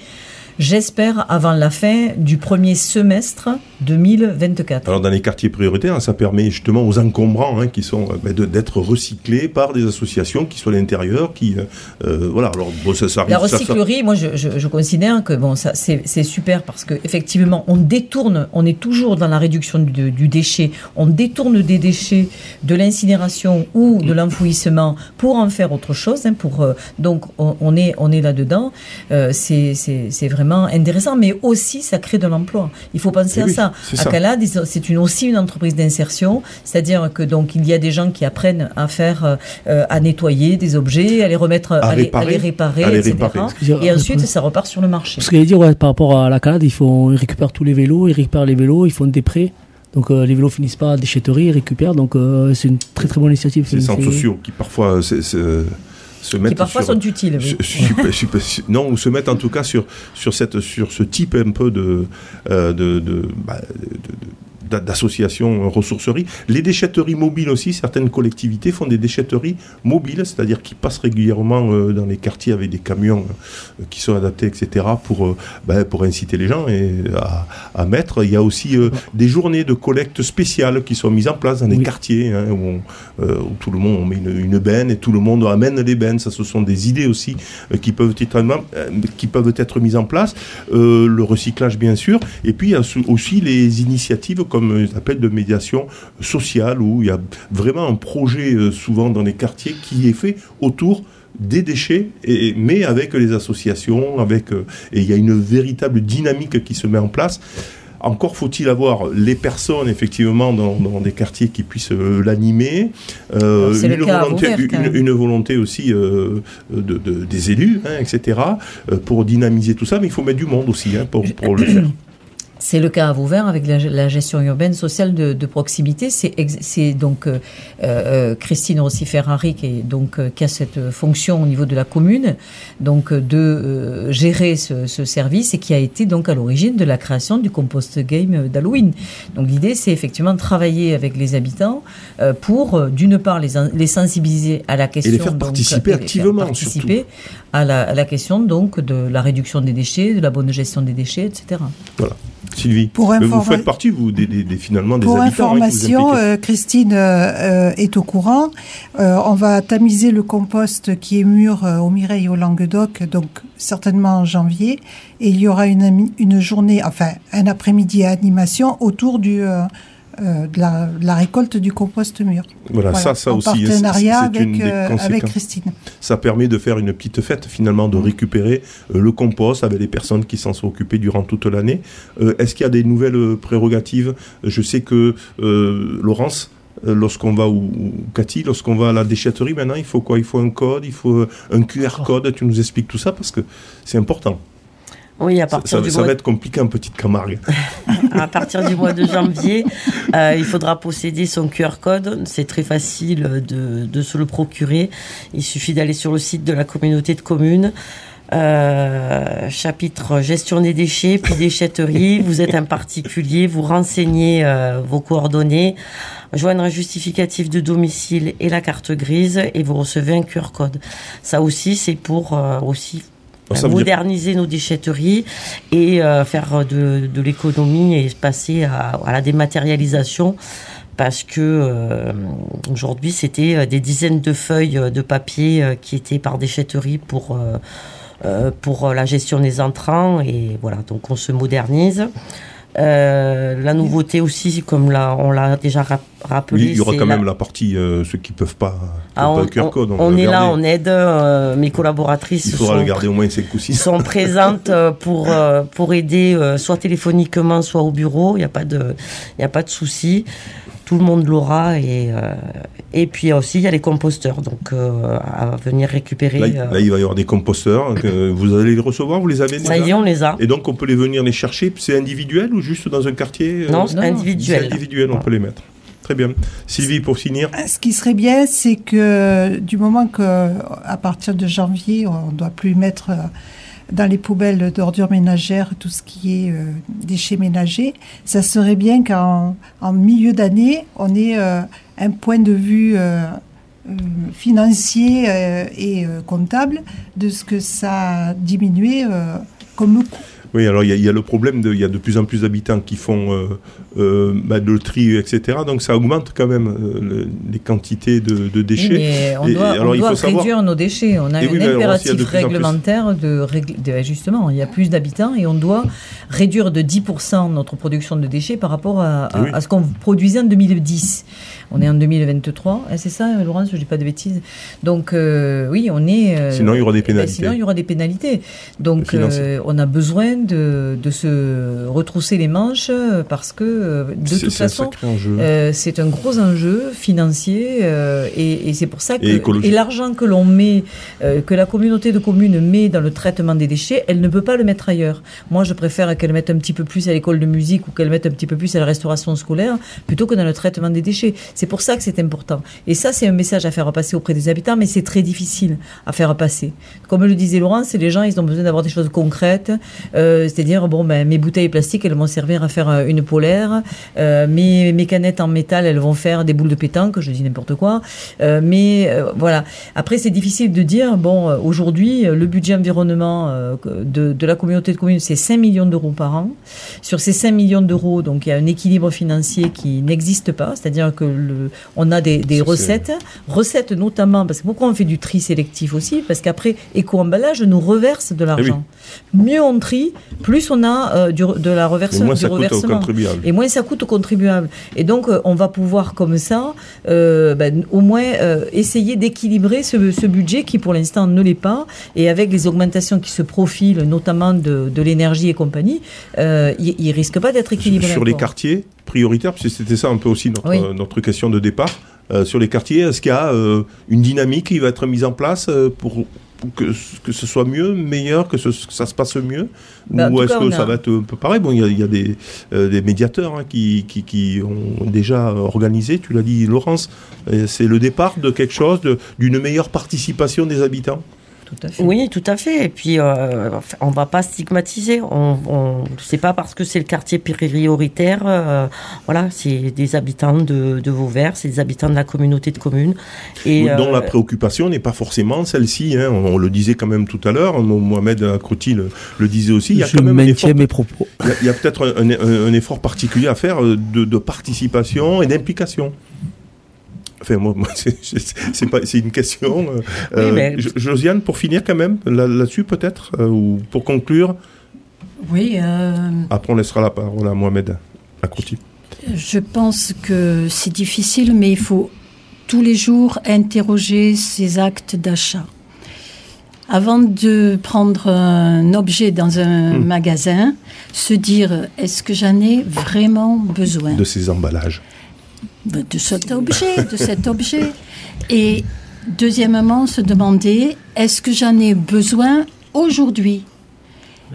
J'espère avant la fin du premier semestre 2024. Alors dans les quartiers prioritaires, ça permet justement aux encombrants hein, qui sont euh, ben, d'être recyclés par des associations qui sont à l'intérieur, qui euh, euh, voilà. Alors bon, ça, ça arrive. La ça- ça- recyclerie, moi, je, je, je considère que bon, ça c'est super parce que effectivement, on détourne, on est toujours dans la réduction du, du déchet, on détourne des déchets de l'incinération ou de l'enfouissement pour en faire autre chose. hein, pour euh, donc on, on est on est là dedans. Euh, c'est c'est c'est vraiment intéressant, mais aussi ça crée de l'emploi. Il faut penser Eh à oui, ça. Acalade, c'est une aussi une entreprise d'insertion, c'est-à-dire que donc il y a des gens qui apprennent à faire, euh, à nettoyer des objets, à les remettre, à, les, à les réparer, à les etc. réparer. Et ensuite, ça repart sur le marché. Ce que j'allais dire ouais, par rapport à la calade, ils, font, ils récupèrent tous les vélos, ils récupèrent les vélos, ils font des prêts. Donc euh, les vélos finissent pas à déchetterie, ils récupèrent. Donc euh, c'est une très très bonne initiative. C'est les centres sociaux qui parfois euh, euh, se mettent parfois sur- sont utiles, su- su- non, ou se mettent en tout cas sur sur cette sur ce type un peu de euh, de, de, bah, de- d'associations euh, ressourceries. Les déchetteries mobiles aussi, certaines collectivités font des déchetteries mobiles, c'est-à-dire qui passent régulièrement euh, dans les quartiers avec des camions euh, qui sont adaptés, etc., pour, bah, pour inciter les gens et, à, à mettre. Il y a aussi des journées de collecte spéciales qui sont mises en place dans des quartiers hein, où, on- où tout le monde on met une, une benne et tout le monde amène les bennes. Ça, ce sont des idées aussi qui peuvent être qui peuvent être mises en place. Le recyclage, bien sûr, et puis il y a aussi les initiatives comme ils appellent de médiation sociale où il y a vraiment un projet euh, souvent dans les quartiers qui est fait autour des déchets, et, mais avec les associations, avec euh, et il y a une véritable dynamique qui se met en place. Encore faut-il avoir les personnes effectivement dans, dans des quartiers qui puissent euh, l'animer, euh, le une, volonté, une, une aussi euh, de, de- des élus, hein, etc. pour dynamiser tout ça, mais il faut mettre du monde aussi hein, pour, pour le faire. C'est le cas à Vauvert avec la, la gestion urbaine sociale de, de proximité. C'est donc euh, euh, Christine Rossi Ferrari qui, est donc, euh, qui a cette fonction au niveau de la commune, donc de gérer ce, ce service et qui a été donc à l'origine de la création du compost game d'Halloween. Donc l'idée, c'est effectivement de travailler avec les habitants pour, d'une part, les, en- les sensibiliser à la question, faire donc, participer et les faire activement, participer à la, à la question donc de la réduction des déchets, de la bonne gestion des déchets, etc. Voilà. Sylvie, Pour vous faites partie, vous, des, des- des- finalement, des Pour habitants. hein, information, euh, Christine euh, euh, est au courant. Euh, on va tamiser le compost qui est mûr euh, au Mireille au Languedoc, donc certainement en janvier. Et il y aura une, une journée, enfin un après-midi à animation autour du, de, la, de la récolte du compost mûr. Voilà, ça, ça en aussi, c'est- partenariat une avec, des euh, avec Christine. Ça permet de faire une petite fête, finalement, de récupérer euh, le compost avec les personnes qui s'en sont occupées durant toute l'année. Euh, Est-ce qu'il y a des nouvelles euh, prérogatives? Je sais que euh, Laurence, euh, lorsqu'on va, ou, Cathy, lorsqu'on va à la déchetterie, maintenant, il faut quoi? Il faut un code, il faut euh, un QR code. Tu nous expliques tout ça parce que c'est important. Oui, à partir ça- du ça mois va être compliqué en petite Camargue. à partir du mois de janvier, euh, il faudra posséder son QR code. C'est très facile de, de se le procurer. Il suffit d'aller sur le site de la communauté de communes. euh, chapitre gestion des déchets, puis déchetterie. Vous êtes un particulier, vous renseignez euh, vos coordonnées, joindre un justificatif de domicile et la carte grise, et vous recevez un QR code. Ça aussi, c'est pour aussi ça veut dire- moderniser nos déchetteries et euh, faire de, de l'économie et passer à, à la dématérialisation parce que euh, aujourd'hui c'était euh, des dizaines de feuilles de papier qui étaient par déchetterie pour euh, pour la gestion des entrants et voilà donc on se modernise. Euh, la nouveauté aussi, comme là, on l'a déjà rap- rappelé, Oui, il y aura quand la- même la partie, euh, ceux qui peuvent pas, Ah, peuvent on, QR on- code. on va est là, on aide. euh, mes collaboratrices Il faudra sont, le garder au moins 5 ou 6. sont présentes pour, pour aider, soit téléphoniquement, soit au bureau. Il n'y a pas de, il y a pas de souci. Tout le monde l'aura. Et, euh, et puis aussi, il y a les composteurs donc, euh, à venir récupérer. Là, euh, là, il va y avoir des composteurs. que vous allez les recevoir, vous les avez Ça déjà y est, on les a. Et donc, on peut les venir les chercher. C'est individuel ou juste dans un quartier euh, Non, c'est individuel. C'est individuel, on peut les mettre. Très bien. Sylvie, pour finir. Ce qui serait bien, c'est que du moment que, à partir de janvier, on ne doit plus mettre euh, dans les poubelles d'ordures ménagères tout ce qui est euh, déchets ménagers, ça serait bien qu'en en milieu d'année, on ait euh, un point de vue euh, financier et comptable de ce que ça a diminué comme coût. Oui, alors il y, a- il y a le problème de, il y a de plus en plus d'habitants qui font euh, euh, bah, de le tri, etc. Donc ça augmente quand même euh, le- les quantités de, de déchets. Oui, mais on Et- doit, et alors on il doit faut savoir- réduire nos déchets. On a Et un oui, alors a impératif réglementaire de, de- justement. Il y a plus d'habitants et on doit réduire de 10% notre production de déchets par rapport à, à- Eh oui. à ce qu'on produisait en 2010. On est en 2023, hein, c'est ça, Laurence, je dis pas de bêtises. Donc euh, oui, on est. euh, Sinon, il y aura des eh ben, pénalités. sinon, il y aura des pénalités. Donc euh, on a besoin de, de se retrousser les manches parce que de toute façon, c'est un gros enjeu financier et, et c'est pour ça que Et écologique. et l'argent que l'on met, que la communauté de communes met dans le traitement des déchets, elle ne peut pas le mettre ailleurs. Moi, je préfère qu'elle mette un petit peu plus à l'école de musique ou qu'elle mette un petit peu plus à la restauration scolaire plutôt que dans le traitement des déchets. C'est pour ça que c'est important. Et ça, c'est un message à faire passer auprès des habitants, mais c'est très difficile à faire passer. Comme le disait Laurent, c'est les gens, ils ont besoin d'avoir des choses concrètes, euh, c'est-à-dire bon, ben mes bouteilles plastiques, elles vont servir à faire euh, une polaire, euh, mes, canettes en métal, elles vont faire des boules de pétanque, je dis n'importe quoi. Mais voilà. Après, c'est difficile de dire, bon, aujourd'hui, le budget environnement de, de la communauté de communes, c'est 5 millions d'euros par an. Sur ces 5 millions d'euros, donc il y a un équilibre financier qui n'existe pas, c'est-à-dire que le, on a des, recettes, recettes notamment, parce que pourquoi on fait du tri sélectif aussi? Parce qu'après, éco-emballage nous reverse de l'argent. Mieux on trie, plus on a euh, du, de la reverse, moins du ça coûte aux reversement. contribuables. Et moins ça coûte aux contribuables. Et donc, euh, on va pouvoir, comme ça, euh, ben, au moins essayer d'équilibrer ce, ce budget qui, pour l'instant, ne l'est pas. Et avec les augmentations qui se profilent, notamment de, de l'énergie et compagnie, il, il risque pas d'être équilibré. Sur les quartiers prioritaires, parce que c'était ça un peu aussi notre, Oui. euh, notre question de départ, euh, sur les quartiers, est-ce qu'il y a euh, une dynamique qui va être mise en place euh, pour, pour que, que ce soit mieux, meilleur, que, ce- que ça se passe mieux? Ben, Ou tout est-ce que ça va être un peu pareil? Bon, il y a, il y a des, des médiateurs hein, qui, qui, qui ont déjà organisé, tu l'as dit Laurence, c'est le départ de quelque chose, d'une meilleure participation des habitants? Oui, tout à fait. Et puis, euh, on va pas stigmatiser. On, on c'est pas parce que c'est le quartier prioritaire. euh, voilà, c'est des habitants de, de Vauvert, c'est des habitants de la communauté de communes. Et dont euh, la préoccupation n'est pas forcément celle-ci. hein. On, on le disait quand même tout à l'heure, Mo- Mohamed Akrouti le, le disait aussi. Il y a Je quand même un maintiens effort- mes propos. Il y a, peut-être un, un- un effort particulier à faire euh, de, de participation et d'implication. Enfin, moi, moi, c'est- pas, une question. euh, Oui, euh, mais- Josiane, pour finir quand même, là- là-dessus peut-être, euh, ou pour conclure, Oui, euh, après on laissera la parole à Mohamed Akrouti. je pense que c'est difficile, mais il faut tous les jours interroger ses actes d'achat. Avant de prendre un objet dans un Hmm. magasin, se dire est-ce que j'en ai vraiment besoin? De ces emballages. De de cet objet, de cet objet. Et deuxièmement, se demander est-ce que j'en ai besoin aujourd'hui?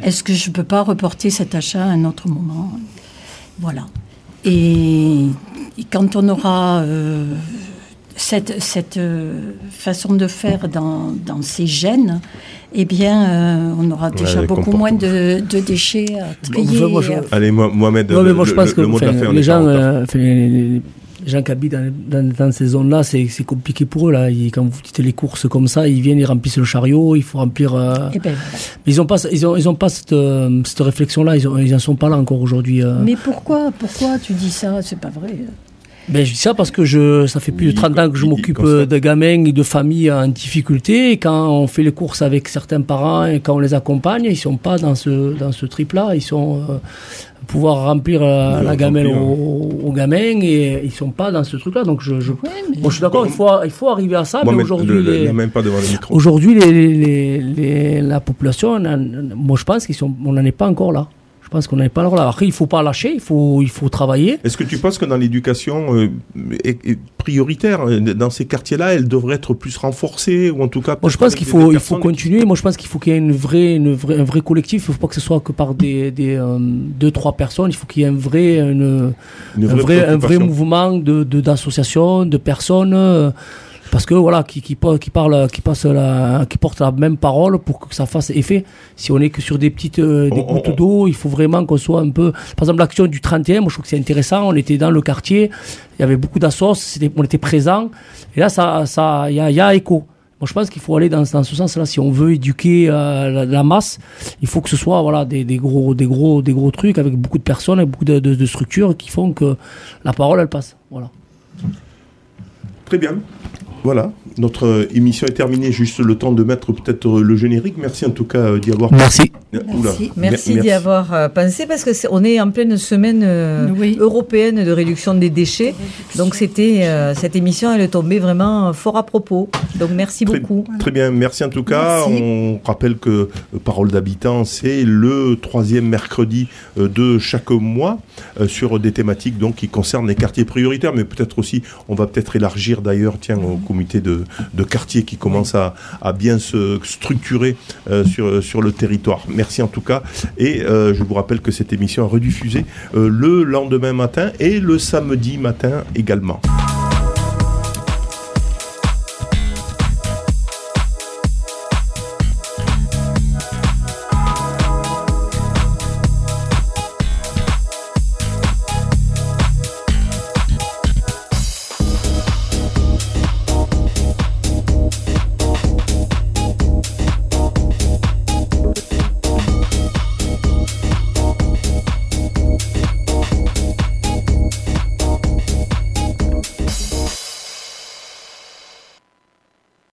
Est-ce que je ne peux pas reporter cet achat à un autre moment? Voilà. Et, et quand on aura euh, cette, cette euh, façon de faire dans, dans ces gènes, eh bien, euh, on aura déjà beaucoup moins de, de déchets à trier. enfin, moi, je- Allez, Mo- Mohamed, le, moi, je le- pense que le mot de la fin, les gens, les gens qui habitent dans, dans- dans ces zones-là, c'est c'est compliqué pour eux. Là. Ils- quand vous dites les courses comme ça, ils viennent, ils remplissent le chariot, il faut remplir. euh, Eh ben, Mais ils n'ont pas, ils ont, ils ont pas cette, euh, cette réflexion-là. Ils, ont- ils en sont pas là encore aujourd'hui. euh. Mais pourquoi, pourquoi tu dis ça? C'est pas vrai. Ben, je dis ça parce que je, ça fait plus de 30 ans que je m'occupe de gamins et de familles en difficulté. Et quand on fait les courses avec certains parents et quand on les accompagne, ils sont pas dans ce, dans ce trip-là. Ils sont euh, pouvoir remplir euh, Oui, la gamelle aux, aux gamins et ils sont pas dans ce truc-là. Donc je, je, suis d'accord, il faut, il faut arriver à ça, Moi, mais mais aujourd'hui, le- le- les- la main pas devant le micro. aujourd'hui, les, les- les- la population, moi je pense qu'ils sont, on n'en est pas encore là. Je pense qu'on n'en est pas là. Après, il faut pas lâcher, il faut, il faut travailler. Est-ce que tu penses que dans l'éducation euh, est- est prioritaire, euh, dans ces quartiers-là, elle devrait être plus renforcée ou en tout cas Moi, je pense qu'il faut, il faut continuer. Moi, je pense qu'il faut qu'il y ait une vraie, une vraie, un vrai collectif. Il faut pas que ce soit que par des, des euh, deux, trois personnes. Il faut qu'il y ait un vrai, une, Une un vrai, un vrai mouvement de, de- d'associations, de personnes. euh, parce que voilà, qui, qui, pa- qui parle, qui passe la, qui porte la même parole pour que ça fasse effet. Si on est que sur des petites, euh, des On- gouttes d'eau, il faut vraiment qu'on soit un peu. Par exemple, l'action du 31, moi je trouve que c'est intéressant. On était dans le quartier, il y avait beaucoup d'assos, on était présents. Et là, ça, ça, il y a, il y a écho. Moi, je pense qu'il faut aller dans, dans ce sens-là. Si on veut éduquer euh, la, la masse, il faut que ce soit voilà des, des gros, des gros, des gros trucs avec beaucoup de personnes, avec beaucoup de, de- de structures qui font que la parole elle passe. Voilà. Très bien. Voilà, notre euh, émission est terminée. Juste le temps de mettre peut-être euh, le générique. Merci en tout cas euh, d'y avoir. Merci. Oula. Merci Mer- d'y avoir pensé parce que c'est- on est en pleine semaine euh, européenne de réduction des déchets. Donc c'était euh, cette émission elle est tombée vraiment fort à propos. Donc merci beaucoup. Très bien, merci en tout cas. Merci. On rappelle que Parole d'habitants, c'est le troisième mercredi de chaque mois euh, sur des thématiques donc qui concernent les quartiers prioritaires, mais peut-être aussi, on va peut-être élargir d'ailleurs, tiens, au de, quartier qui commence à, bien se structurer euh, sur, sur le territoire. Merci en tout cas. Et euh, je vous rappelle que cette émission est rediffusée euh, le lendemain matin et le samedi matin également.